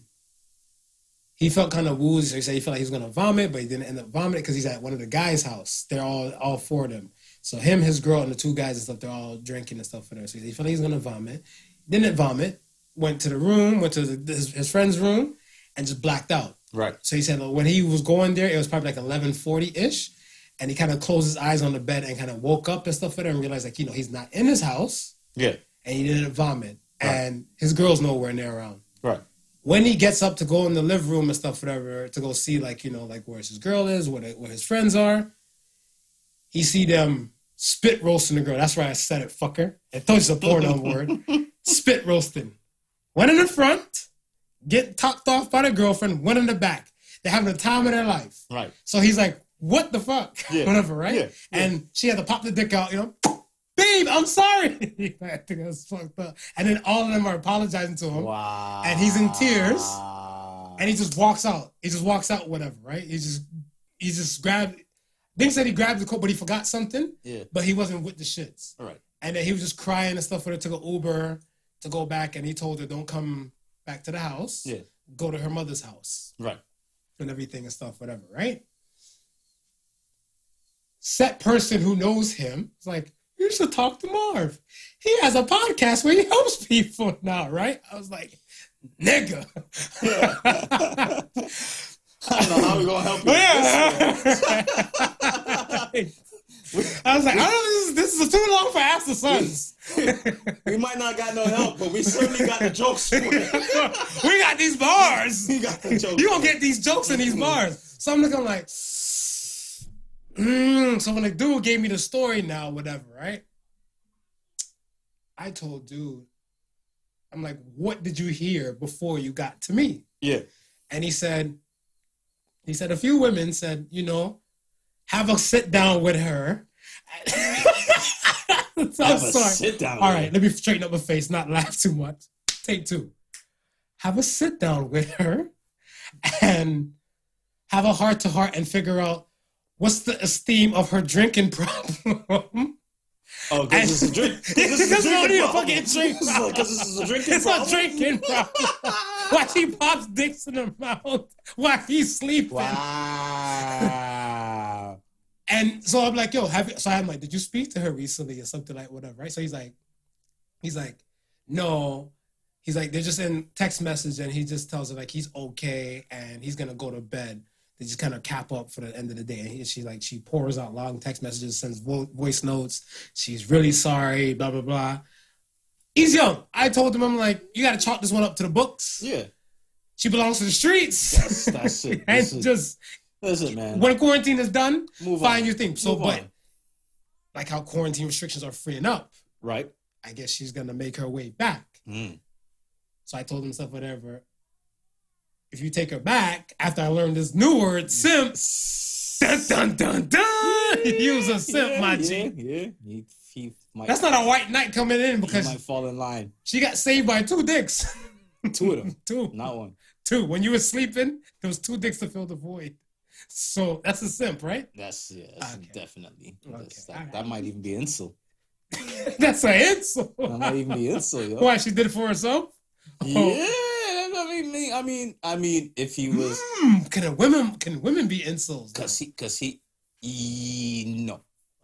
he felt kind of woozy. So he said he felt like he was gonna vomit, but he didn't end up vomiting because he's at one of the guys' house. They're all all four of them. So him, his girl, and the two guys and stuff, they're all drinking and stuff for there. So he felt like he was gonna vomit. Didn't vomit. Went to the room, went to the, his, his friend's room, and just blacked out. Right. So he said when he was going there, it was probably like eleven forty ish, and he kind of closed his eyes on the bed and kind of woke up and stuff for there and realized like you know he's not in his house Yeah. and he didn't vomit Right. and his girl's nowhere near around. Right. When he gets up to go in the living room and stuff, whatever, to go see like you know like where his girl is, where the, where his friends are, he see them spit roasting the girl. That's why I said it, fucker. I told you it's a porno word. Spit roasting. One in the front, get topped off by the girlfriend. One in the back. They're having the time of their life. Right. So he's like, "What the fuck?" Yeah. Whatever, right? Yeah. Yeah. And she had to pop the dick out, you know. Babe, I'm sorry. I think that's fucked up. And then all of them are apologizing to him, Wow. And he's in tears. and he just walks out. He just walks out, whatever, right? He just he just grabbed. Dink said he grabbed the coat, but he forgot something. Yeah. But he wasn't with the shits. All right. And then he was just crying and stuff for her took go Uber to go back, and he told her, "Don't come back to the house. Yeah. Go to her mother's house." Right. and everything and stuff, whatever, right? Set person who knows him is like, you should talk to Marv. He has a podcast where he helps people now, right? I was like, nigga. I don't know how we gonna help you. yeah. I was like, I don't know, this is, this is too long for Ask the Sons. We might not got no help, but we certainly got the jokes. for it. we got these bars. we got the jokes. You gonna get these jokes in these bars. So I'm looking like, mm. so when the dude gave me the story now, whatever, right? I told dude, I'm like, what did you hear before you got to me? Yeah. And he said, he said a few women said, you know, have a sit down with her. I'm sorry. sit down. All with let me straighten up my face, not laugh too much. Take two. Have a sit down with her and have a heart to heart and figure out what's the esteem of her drinking problem. Oh, because it's a drink. Because this is a drinking problem. fucking drink. Because this is a drinking it's problem. a drinking problem. Why she pops dicks in her mouth while he's sleeping. Wow. And so I'm like, yo, have you, so I'm like, did you speak to her recently or something like whatever, right? So he's like, he's like, no. He's like, they're just in text message and he just tells her like he's okay and he's gonna go to bed. They just kind of cap up for the end of the day. And he, she like she pours out long text messages, sends vo- voice notes. She's really sorry, blah blah blah. He's young. I told him, I'm like, you gotta chalk this one up to the books. Yeah. She belongs to the streets. That's, that's it. and That's just Listen, man. when quarantine is done, Move find on. your thing. So, Move but on. like how quarantine restrictions are freeing up, Right. I guess she's gonna make her way back. Mm. So I told him stuff, whatever. If you take her back after I learned this new word, simp, dun dun dun dun. He was a simp, yeah, my yeah, G. Yeah. He, he might, That's not a white knight coming in he because might fall in line. she got saved by two dicks. Two of them. two, Not one. two. When you were sleeping, there was two dicks to fill the void. So that's a simp, right? That's yeah. That's Okay. definitely. That's, Okay, that, that might even be incel. that's an insult. That might even be incel, yo. Why she did it for herself? Yeah. I mean, I mean, I mean, if he was, Hmm, can women can women be incels? cause he, cause he, he no,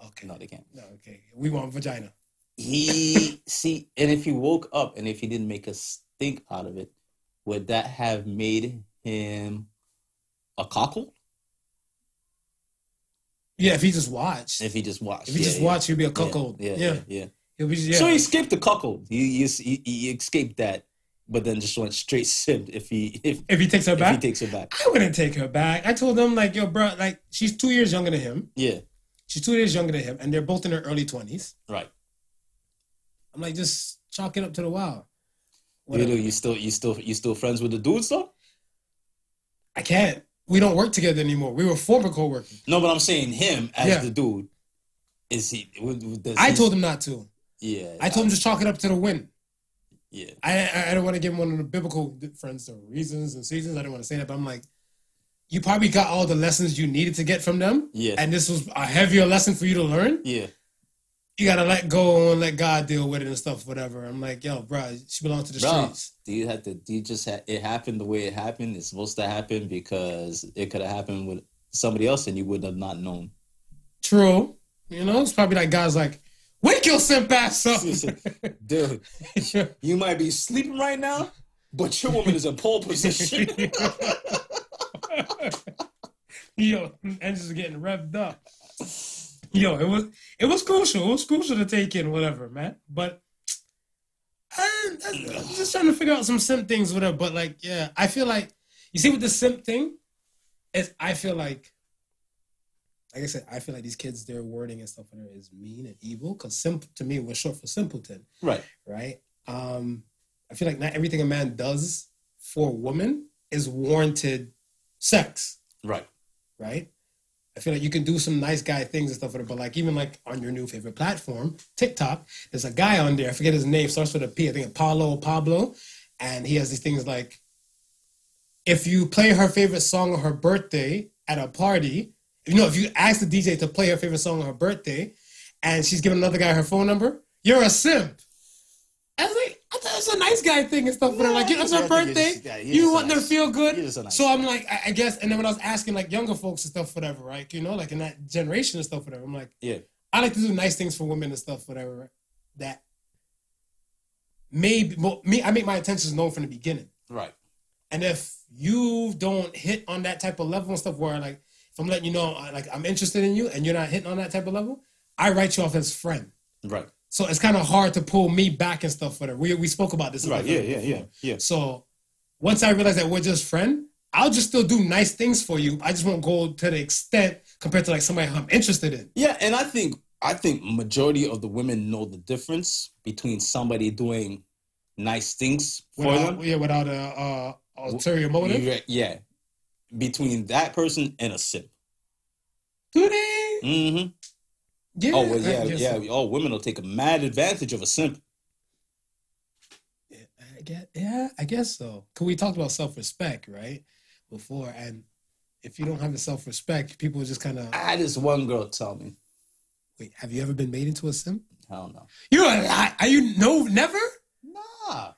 okay, no, they can't. no, okay. We want vagina. He see, and if he woke up and if he didn't make a stink out of it, would that have made him a cuckold? Yeah, if he just watched. If he just watched, If he Yeah, just yeah. watched, he'd be a cuckold. Yeah, Yeah, yeah, be, yeah. So he skipped the cuckold. He, he he escaped that, but then just went straight simp if he if, if he takes her if he takes her back. I wouldn't take her back. I told him like, yo, bro, like she's two years younger than him. Yeah, She's two years younger than him, and they're both in their early twenties. right. I'm like, just chalk it up to the wild. You know, you still you still you still friends with the dudes though? I can't. We don't work together anymore. We were former co-workers. No, but I'm saying him as Yeah. the dude. Is he? would- would- does I told him not to. Yeah, I told him just chalk it up to the win. Yeah, I I, don't want to give him one of the biblical difference or reasons and seasons. I don't want to say that, but I'm like, you probably got all the lessons you needed to get from them. Yeah. And this was a heavier lesson for you to learn. Yeah. You gotta let go and let God deal with it and stuff, whatever. I'm like, yo, bro, she belongs to the Bro, streets. do you have to? Do you just ha- it happened the way it happened? It's supposed to happen because it could have happened with somebody else and you would have not known. True. You know, it's probably like guys like, wake your simp ass up. Dude, you might be sleeping right now, but your woman is in pole position. Yo, engines are getting revved up. Yo, it was it was crucial. It was crucial to take in, whatever, man. But I, I'm just trying to figure out some simp things, whatever. But like, yeah, I feel like you see with the simp thing, is I feel like, like I said, I feel like these kids, their wording and stuff whatever is mean and evil. Because simp to me was short for simpleton right. right? Um, I feel like not everything a man does for a woman is warranted sex, Right. right? I feel like you can do some nice guy things and stuff with it, but like even like on your new favorite platform, TikTok, there's a guy on there, I forget his name, starts with a P, I think or Pablo, and he has these things like if you play her favorite song on her birthday at a party, you know, if you ask the DJ to play her favorite song on her birthday and she's giving another guy her phone number, you're a simp. I was like, I thought it a nice guy thing and stuff, but like, it's her I think you're birthday. just- yeah, You want a them to feel good. you're just a nice So guy. I'm like, I, I guess, and then when I was asking like younger folks and stuff, whatever, right? You know, like in that generation and stuff, whatever. I'm like, Yeah. I like to do nice things for women and stuff, whatever. Right? That maybe well, me, I make my intentions known from the beginning. Right. And if you don't hit on that type of level and stuff, where like if I'm letting you know, like I'm interested in you, and you're not hitting on that type of level, I write you off as friend. Right. So it's kind of hard to pull me back and stuff. Whatever. We we spoke about this. Right. Yeah. Yeah. that Yeah. Yeah. So once I realize that we're just friend, I'll just still do nice things for you. I just won't go to the extent compared to like somebody I'm interested in. Yeah, and I think I think majority of the women know the difference between somebody doing nice things for Without, them. yeah, without a, uh ulterior motive. Yeah, between that person and a simp. Do they? hmm Yeah. Oh well, yeah, yeah. so. Oh, women will take a mad advantage of a simp. I guess, yeah, I guess so. Cause we talked about self respect, right? Before, and if you don't have the self respect, people just kind of I had this one girl tell me, wait. Have you ever been made into a simp? I don't know. You're a lie. Are you no never? Nah,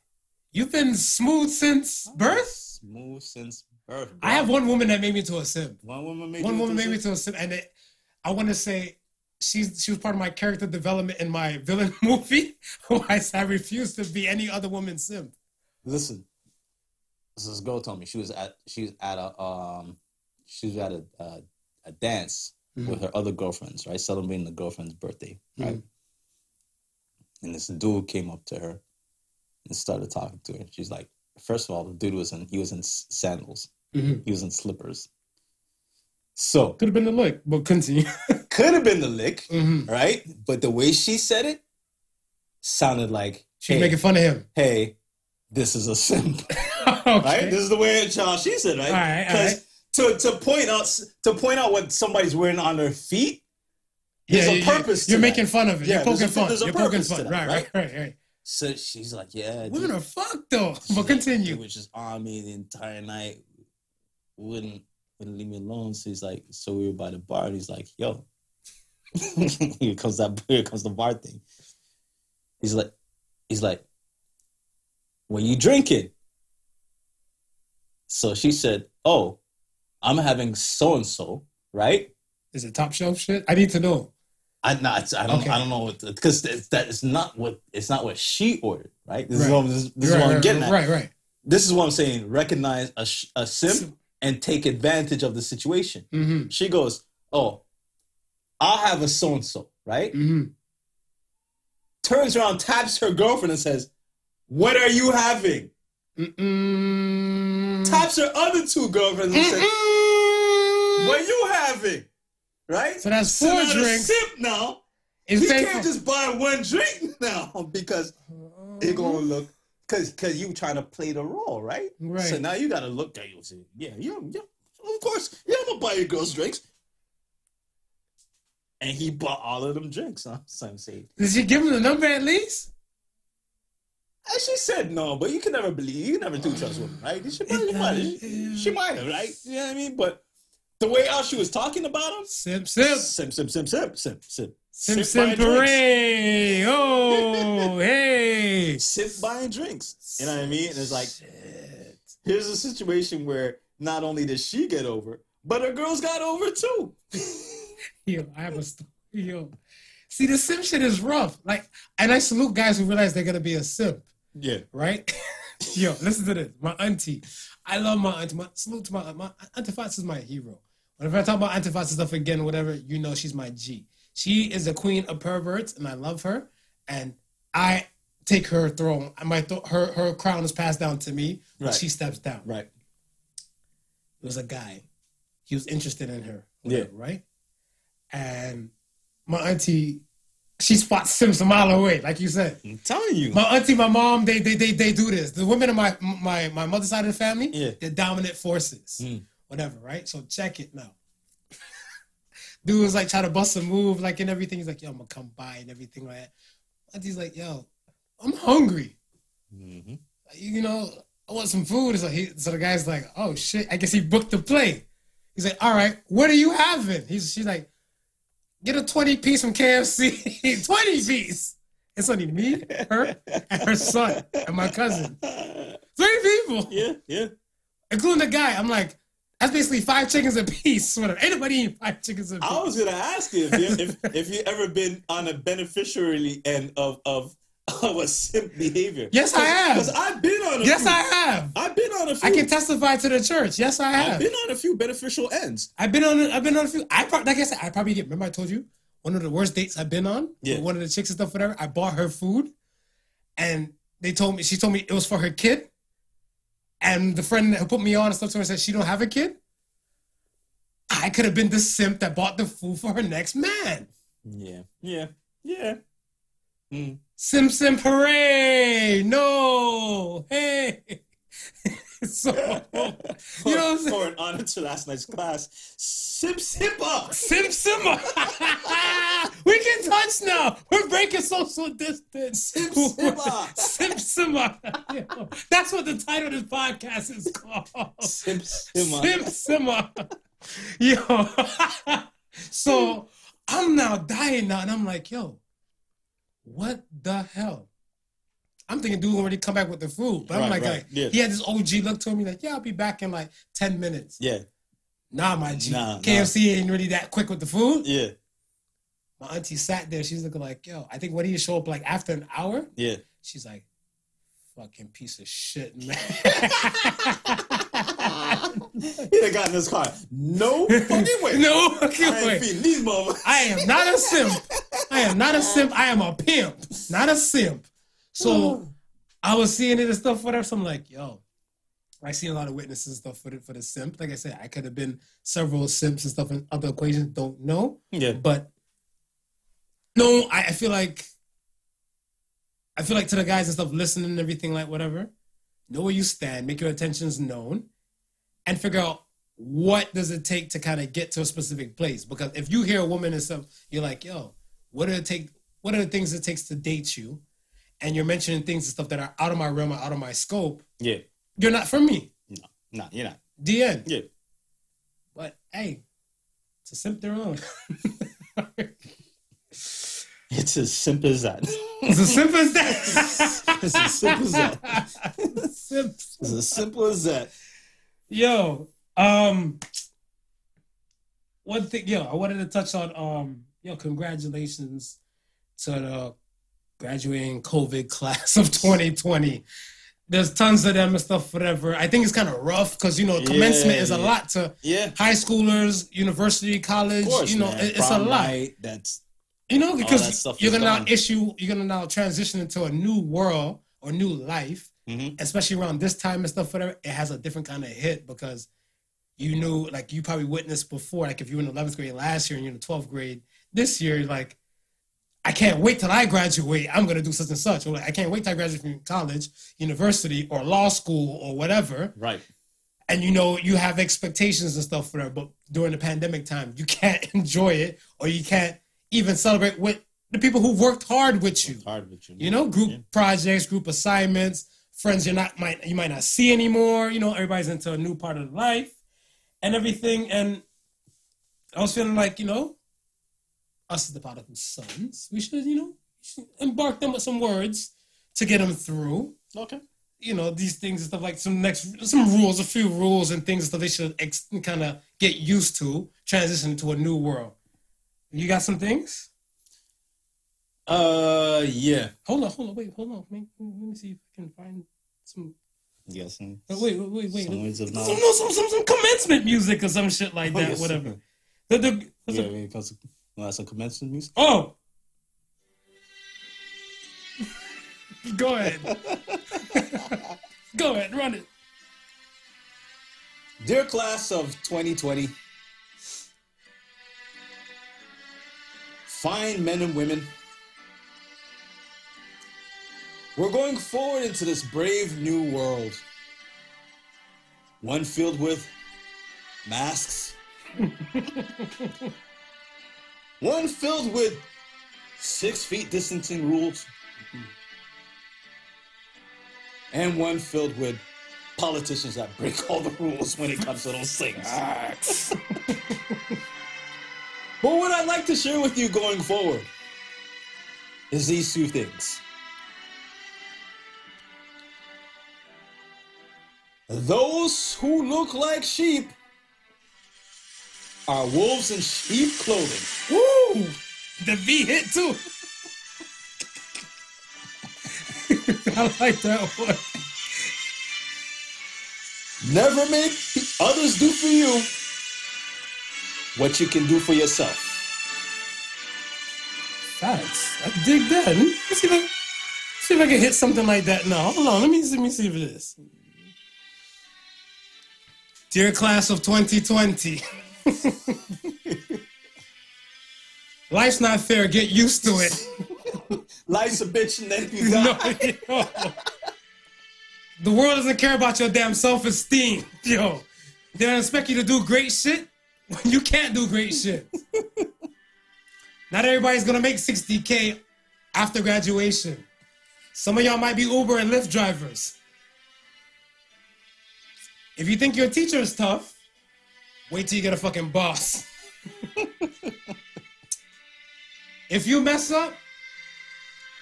You've been smooth since birth. smooth since birth. I have one woman that made me into a simp. one woman. Made one woman into made me a to a simp, and it, I want to say she's she was part of my character development in my villain movie. Who I, I refuse to be any other woman's simp. Listen, this girl told me she was at she was at a um she was at a uh, a dance Mm-hmm. with her other girlfriends, right, celebrating the girlfriend's birthday, right. And this dude came up to her and started talking to her. She's like, first of all, the dude was in he was in sandals, Mhm. he was in slippers. So Could have been the look, but continue. could have been the lick, Mhm. right? But the way she said it sounded like She's hey, making fun of him. hey, this is a simp. okay. right? This is the way child she said, right? All right, all Because to to point out to point out what somebody's wearing on their feet, there's a you- purpose. You're to making fun of it. Yeah, you're poking a- fun. there's a You're poking fun. that, right, right, right? right, right. So she's like, yeah, Women dude. are fucked though. But like, continue. Was just on me the entire night. Wouldn't wouldn't leave me alone. So he's like, so we were by the bar, and he's like, yo, here comes that here comes the bar thing. He's like, he's like, when you drinking? So she said, oh, I'm having so and so, right? Is it top shelf shit? I need to know. I not I don't Okay. I don't know what because that is not what it's not what she ordered, right? This is what I'm, this, this is right, I'm right, getting at. right, right. This is what I'm saying. Recognize a, a simp and take advantage of the situation. Mm-hmm. She goes, "Oh, I'll have a so and so," right? Mm-hmm. Turns around, taps her girlfriend, and says, "What are you having?" Mm-mm. Taps her other two girlfriends and says, Mm-mm. "What are you having?" Right? So that's So four the drinks. simp now. He can't for- just buy one drink now because it gonna look because because you trying to play the role, right? Right. So now you gotta look at you and say, yeah, yeah, yeah. Of course, yeah, I'm gonna buy your girls drinks. And he bought all of them drinks. Huh? So I'm saying, Did she give him the number at least? And she said no, but you can never believe. You never do trust women, right? She might, might, she, she might have, right? You know what I mean? But the way how she was talking about him, Simp, simp. sim, sim, sim, sim, sim, sim, Sim, Sip sim, drinks. parade. Oh, hey. Sip buying drinks. You know what I mean? And it's like, here's a situation where not only did she get over, but her girls got over too. Yo, I have a story. Yo. See, the simp shit is rough. Like, and I salute guys who realize they're gonna be a simp, Yeah. right? Yo, listen to this. My auntie. I love my auntie. My, salute to my, my Auntie Fox is my hero. Whenever I talk about Auntie Fox stuff again, whatever, you know she's my G. She is a queen of perverts, and I love her. And I take her throne. My th- her her crown is passed down to me when Right. she steps down. Right. There was a guy. He was interested in her. Yeah. Right. And my auntie, she spots Sims a mile away, like you said. I'm telling you. My auntie, my mom, they they they, they do this. The women of my my my mother's side of the family, Yeah. they're dominant forces. Mm. Whatever, right? So check it now. Dude was like trying to bust a move, like and everything. He's like, yo, I'm gonna come by and everything like that. he's like, yo, I'm hungry. Mhm. You know, I want some food. So, he, so the guy's like, oh shit, I guess he booked the plane. He's like, all right, what are you having? He's she's like, get a 20 piece from KFC. 20 piece. It's only me, her, and her son, and my cousin. Three people, Yeah, yeah. including the guy. I'm like, that's basically five chickens a piece. Whatever. Anybody eating five chickens a piece. I was gonna ask you if you if, if you ever been on a beneficiary end of of of a simp behavior. Yes, I have. Because I've been on a yes, few. I have. I've been on a few. I can testify to the church. Yes, I have. I've been on a few beneficial ends. I've been on. I've been on a few. I pro- like I said, I probably get. Remember, I told you one of the worst dates I've been on. Yeah. One of the chicks and stuff, whatever. I bought her food, and they told me she told me it was for her kid, and the friend who put me on and stuff to her said she don't have a kid. I could have been the simp that bought the food for her next man. Yeah, yeah, yeah. Mm. Sim Sim Hooray! No! Hey! so, you know what I'm? For an honor to last night's class, simp up. Sim Simma! we can touch now! We're breaking social distance! Sim Simma! Sim! Yo, That's what the title of this podcast is called. Simp Simma. Sim Simma! Yo! so, I'm now dying now, and I'm like, yo, what the hell? I'm thinking dude already come back with the food. But I'm like, right, like, yeah. he had this OG look to me, like, yeah, I'll be back in like 10 minutes. Yeah, Nah, my G. Nah, KFC ain't really that quick with the food. yeah, My auntie sat there. She's looking like, yo, I think when he show up like after an hour, yeah. she's like, fucking piece of shit, man. He done got in his car. No fucking way. no fucking I way. these motherfuckers. I am not a simp. I am not a simp. I am a pimp, not a simp. So I was seeing it and stuff, whatever. So I'm like, yo, I seen a lot of witnesses and stuff for the, for the simp. Like I said, I could have been several simps and stuff in other equations. Don't know. Yeah, But no, I, I feel like I feel like to the guys and stuff listening and everything like whatever, know where you stand, make your intentions known, and figure out what does it take to kind of get to a specific place. Because if you hear a woman and stuff, you're like, yo, what do it take? What are the things it takes to date you? And you're mentioning things and stuff that are out of my realm out of my scope. yeah. You're not for me. No, no, you're not. DN. Yeah. But hey, to simp their own. It's as simple as that. It's as simple as that. It's as simple as that. Simp. It's as simple as that. Yo, um, one thing, yo, I wanted to touch on, um, yo, congratulations to the graduating COVID class of 2020. There's tons of them and stuff, whatever. I think it's kind of rough because you know commencement is a lot to Yeah. high schoolers, university, college. Course, you know, man. it- it's a Prom lot. night, That's You know, because you're gonna now issue, you're gonna now transition into a new world or new life, Mhm. especially around this time and stuff. Whatever, it has a different kind of hit because you knew, like, you probably witnessed before. Like, if you were in the 11th grade last year and you're in the 12th grade this year, like, I can't wait till I graduate. I'm gonna do such and such. Or like, I can't wait till I graduate from college, university, or law school or whatever right. and you know you have expectations and stuff for that but during the pandemic time you can't enjoy it or you can't even celebrate with the people who worked hard with you. Hard with you. You know, group Yeah. projects, group assignments, friends you're not might you might not see anymore. You know, everybody's into a new part of life and everything. And I was feeling like, you know, us as the prodigal sons, we should, you know, should embark them with some words to get them through. Okay. You know, these things and stuff like some next some rules, a few rules and things that they should ex- kind of get used to, transition to a new world. You got some things? Uh, yeah. Hold on, hold on, wait, hold on. Let me, let me see if I can find some. Yes. some- oh, Wait, wait, wait, wait. Some words of Some, knowledge. no, some, some, some commencement music or some shit like Oh, that, yes. whatever. The, the, what's Yeah, it- when it want some commencement music. Oh! Go ahead. Go ahead, run it. Dear class of 2020, fine men and women, we're going forward into this brave new world. One filled with masks, one filled with six feet distancing rules, and one filled with politicians that break all the rules when it comes to those things. but what I'd like to share with you going forward is these two things. Those who look like sheep are wolves in sheep clothing. Woo! The V hit too. I like that one. Never make others do for you what you can do for yourself. Facts. I dig that. Let me see if I, see if I can hit something like that now. Hold on. Let me, let me see if it is. Dear class of 2020. Life's not fair. Get used to it. Life's a bitch and then you No, die. yo. The world doesn't care about your damn self-esteem. Yo. They don't expect you to do great shit when you can't do great shit. Not everybody's gonna make 60k after graduation. Some of y'all might be Uber and Lyft drivers. If you think your teacher is tough, wait till you get a fucking boss. if you mess up,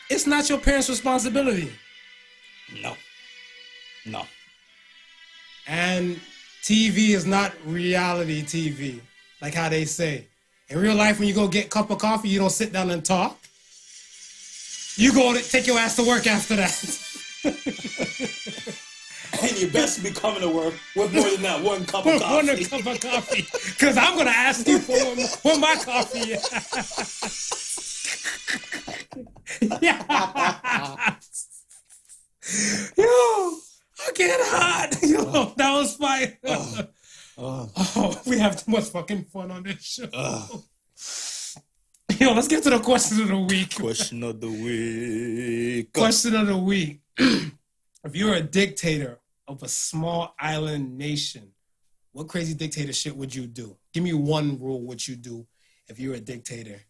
it's not your parents' responsibility. No. No. And TV is not reality TV, like how they say. In real life, when you go get a cup of coffee, you don't sit down and talk. You go to take your ass to work after that. And you best be coming to work with more than that one cup of coffee. One cup of coffee, because I'm gonna ask you for one, what my coffee yeah. Yo, I get hot. Yo, that was fire. Oh, oh. oh, we have too much fucking fun on this show. Yo, let's get to the question of the week. question of the week. Question of the week. if you're a dictator of a small island nation, what crazy dictator shit would you do? Give me one rule what you do if you're a dictator.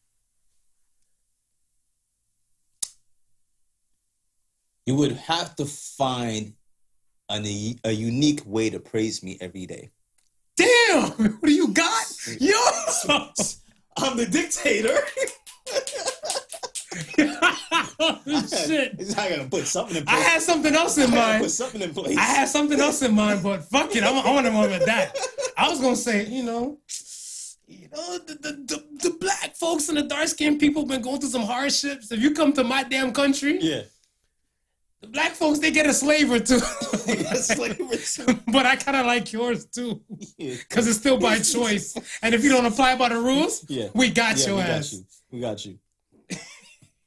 You would have to find an, a unique way to praise me every day. Damn! What do you got? Yo! I'm the dictator. Oh, shit. Not gonna put something in I had something else in mind. put something in place. I had something else in mind, but fuck it, I'm, I want to run with that. I was gonna say, you know, you know, the, the, the, the black folks and the dark skinned people been going through some hardships. If you come to my damn country, yeah. the black folks they get a slave or two. Slavery too. but I kind of like yours too, because it's still by choice. And if you don't apply by the rules, Yeah. we got Yeah, your we ass. got you. We got you.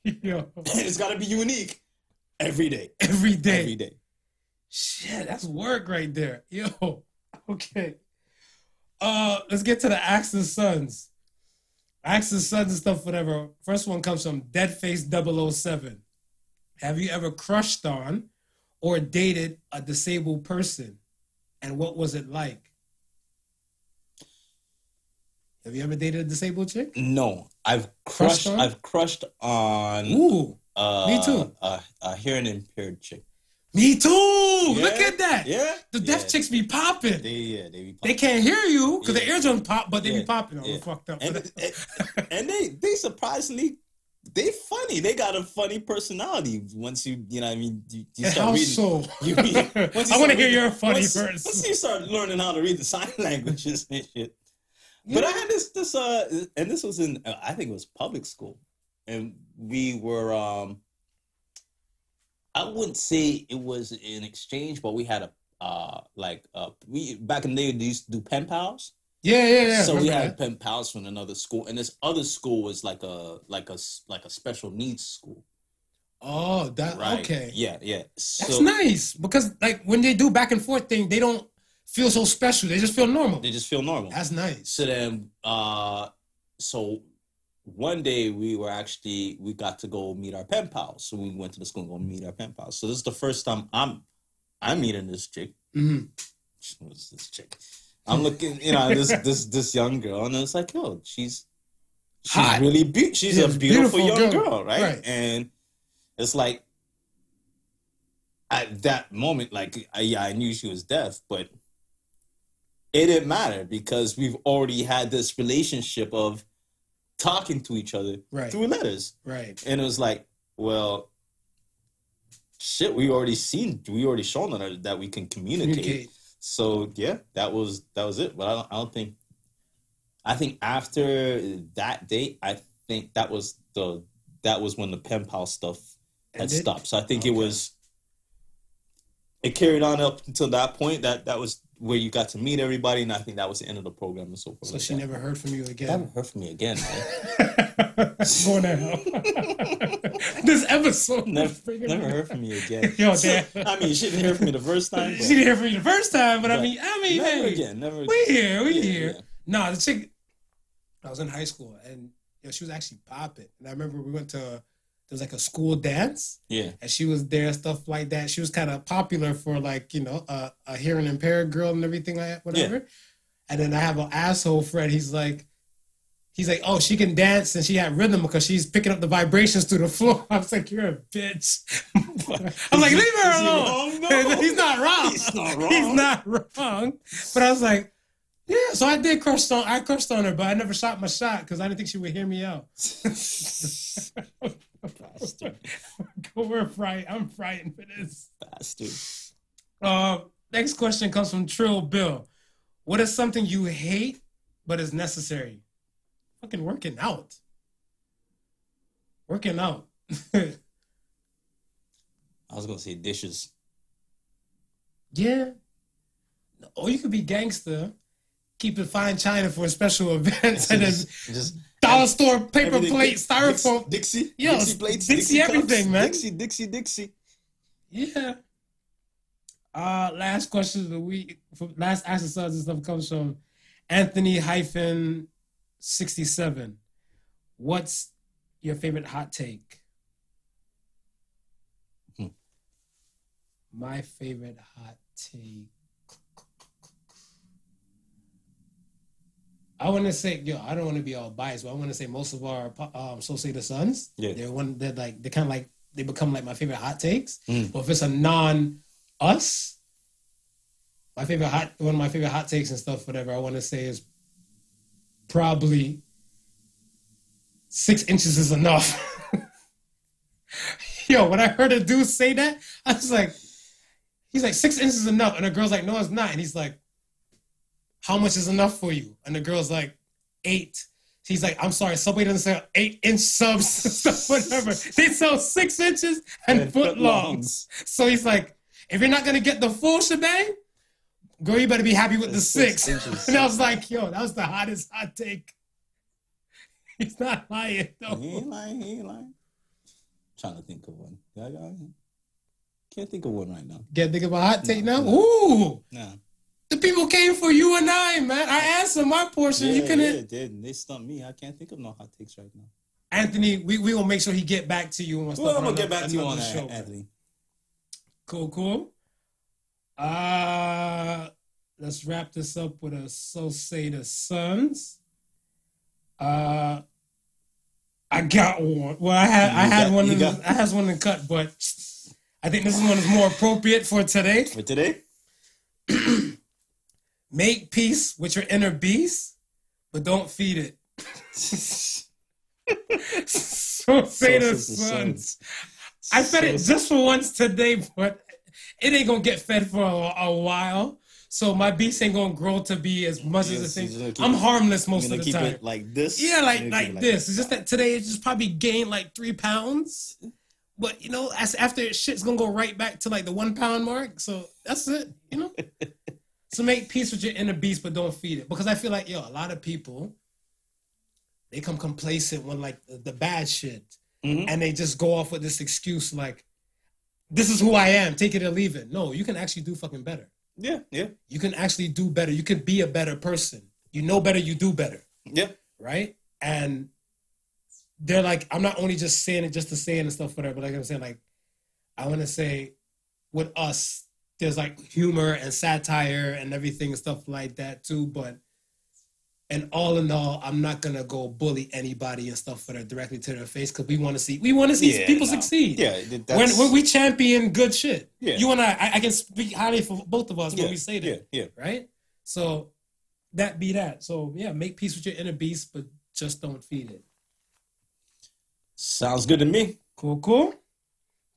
Yo, it's gotta be unique every day. every day. Every day. Shit, that's work right there. Yo, okay. Uh, let's get to the Axe and Sons. Axe and Sons and stuff, whatever. First one comes from Deadface 007. Have you ever crushed on or dated a disabled person? And what was it like? Have you ever dated a disabled chick? No, I've Crushed crushed. I've crushed on. Ooh, Uh, Me too. A, a hearing impaired chick. me too. Look at that. Yeah. The deaf yeah. chicks be popping. They yeah they be. They can't hear you because Yeah. eardrums pop, but they Yeah, be popping. Oh, yeah. fucked up. and, and, and they they surprisingly they funny. They got a funny personality. Once you you know I mean you, you start how reading. so? You, you, I want to hear reading- your funny once, first. Once you start learning how to read the sign languages and shit. But I had this this uh and this was in uh, I think it was public school, and we were um. I wouldn't say it was an exchange, but we had a uh like uh we back in the day they used to do pen pals. Yeah, yeah, yeah. so we had that. pen pals from another school, and this other school was like a like a like a special needs school. Oh, that Right? okay. Yeah, yeah. That's nice because like when they do back and forth thing, they don't feel so special. They just feel normal. they just feel normal. That's nice. So then, uh, so one day we were actually we got to go meet our pen pals. So we went to the school and go meet our pen pals. So this is the first time I'm I'm meeting this chick. Mm-hmm. What's this chick? I'm looking, you know, this this this young girl, and it's like, oh, she's she's Hot. really be- she's Yeah, a beautiful, beautiful young girl. girl, right? Right. And it's like at that moment, like, I, yeah, I knew she was deaf, but it didn't matter because we've already had this relationship of talking to each other Right. through letters, Right. and it was like, well. Shit, we already seen, we already shown her that we can communicate. Communicate. So yeah, that was that was it. But I don't, I don't think. I think after that date, I think that was the that was when the pen pal stuff had Ended? stopped. So I think it was. It carried on up until that point. That that was where you got to meet everybody, and I think that was the end of the program and so forth. So like she that. never heard from you Haven't again. heard from me again. Going to hell. this episode. never, never heard from me again. Yo, damn. I mean, she didn't hear from me the first time. She didn't hear from you the first time, but I mean, I mean, never hey, again. Never. we here, we Yeah, here. yeah. Nah, the chick. I was in high school, and yo, she was actually popping. And I remember we went to there was like a school dance, Yeah. and she was there, stuff like that. She was kind of popular for like you know a, a hearing impaired girl and everything like that, whatever. And then I have an asshole friend. He's like, he's like, oh, she can dance and she had rhythm because she's picking up the vibrations through the floor. I was like, you're a bitch. I'm like, leave her alone. Oh, no. He's not wrong. He's not wrong. He's not wrong. But I was like, yeah. So I did crush on. I crushed on her, but I never shot my shot because I didn't think she would hear me out. Bastard. We're fright. I'm frightened for this. Bastard. Uh, next question comes from Trill Bill. What is something you hate but is necessary? Fucking working out. Working out. I was gonna say dishes. yeah. Or you could be gangster, keep it fine china for a special events, and then just dollar store paper everything- plate, styrofoam. Dixie, Yo, Dixie plates, Dixie cups, everything, man. Dixie, Dixie, Dixie. Yeah. Uh, last question of the week, from last the and stuff comes from Anthony hyphen sixty seven. What's your favorite hot take? Hmm. My favorite hot take. I want to say, yo, I don't want to be all biased, but I want to say most of our um, so say the sons, Yeah. they're one they're like they kind of like they become like my favorite hot takes. Mm. But if it's a non us, my favorite hot one of my favorite hot takes and stuff, whatever I want to say is probably six inches is enough. Yo, when I heard a dude say that, I was like, he's like, six inches is enough. And the girl's like, no, it's not. And he's like, how much is enough for you? And the girl's like, eight. He's like, I'm sorry, Subway doesn't sell eight inch subs, whatever. They sell six inches and, And foot longs. So he's like, if you're not gonna get the full shebang, girl, you better be happy with the Six six. and I was like, yo, that was the hottest hot take. He's not lying though. He ain't lying. He ain't lying. trying to think of one. Yeah, I got- can't think of one right now. Get think about hot take No, now? no. Ooh, Nah. The people came for you and I, man. I answered my portion. Yeah, you couldn't. yeah, they, they stumped me. I can't think of no hot takes right now. Anthony, we we will make sure he get back to you. Well, I'm on gonna get back to you on that, show. Anthony. Cool, cool. Uh let's wrap this up with a so say the sons. Uh I got one. Well, I had I had got- one. In, got- I had one in cut, but I think this one is more appropriate for today. For today? Make peace with your inner beast, but don't feed it. so say the sons. I fed it just for once today, but it ain't gonna get fed for a, a while. So my beast ain't gonna grow to be as much Yes, as the thing. I'm harmless most of the keep time. it like this. Yeah, like keep like it this. It's just that today it just probably gained like three pounds. But you know, as after shit's gonna go right back to like the one pound mark. So that's it, you know. so make peace with your inner beast, but don't feed it. Because I feel like yo, a lot of people they come complacent when like the, the bad shit. Mhm. And they just go off with this excuse like, this is who I am, take it or leave it. No, you can actually do fucking better. Yeah, yeah, You can actually do better. You can be a better person. You know better, you do better yeah. right? And they're like, I'm not only just saying it just to say it and stuff, whatever. But like I'm saying, like, I want to say, with us, there's like humor and satire and everything and stuff like that too. But and all in all, I'm not gonna go bully anybody and stuff for that directly to their face because we want to see we want to see Yeah, people no. succeed. Yeah, When, when we champion good shit, Yeah. you and I, I, I can speak highly for both of us yeah, when we say that yeah, yeah. right? So that be that. So yeah, make peace with your inner beast, but just don't feed it. Sounds good to me. Cool, cool.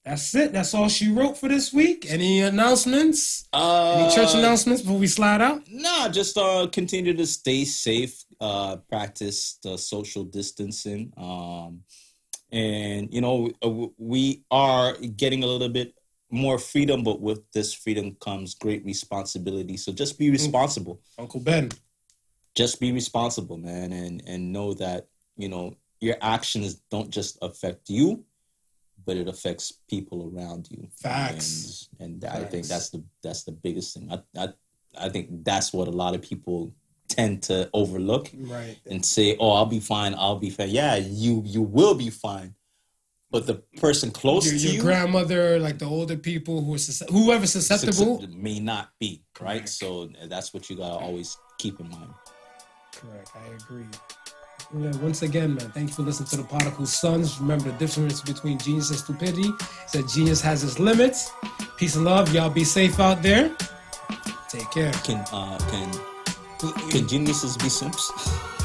That's it. That's all she wrote for this week. Any announcements? Uh, Any church announcements before we slide out? No, just uh, continue to stay safe. Uh, practice the social distancing. Um, and you know uh, we are getting a little bit more freedom, but with this freedom comes great responsibility. So just be responsible. Uncle Ben. Just be responsible, man, and and know that you know your actions don't just affect you, but it affects people around you. Facts. And, and I think that's the that's the biggest thing. I, I I think that's what a lot of people tend to overlook Right. and say, "Oh, I'll be fine. I'll be fine." Yeah, you you will be fine, but the person close Your, to your you grandmother, like the older people who are sus- whoever's susceptible. suscept- may not be right. Correct. So that's what you gotta always keep in mind. Correct. I agree. Yeah, once again, man, thank you for listening to the Prodigal Sons. Remember the difference between genius and stupidity is that genius has its limits. Peace and love. Y'all be safe out there. Take care. Can uh can can geniuses be simps?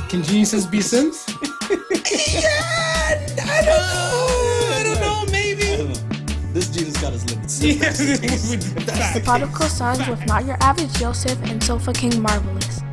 Can geniuses be Sims? I don't know. I don't know. Maybe this genius got his limits. Yeah. Prodigal Sons with not your average Joseph and Sofa King Marvelous.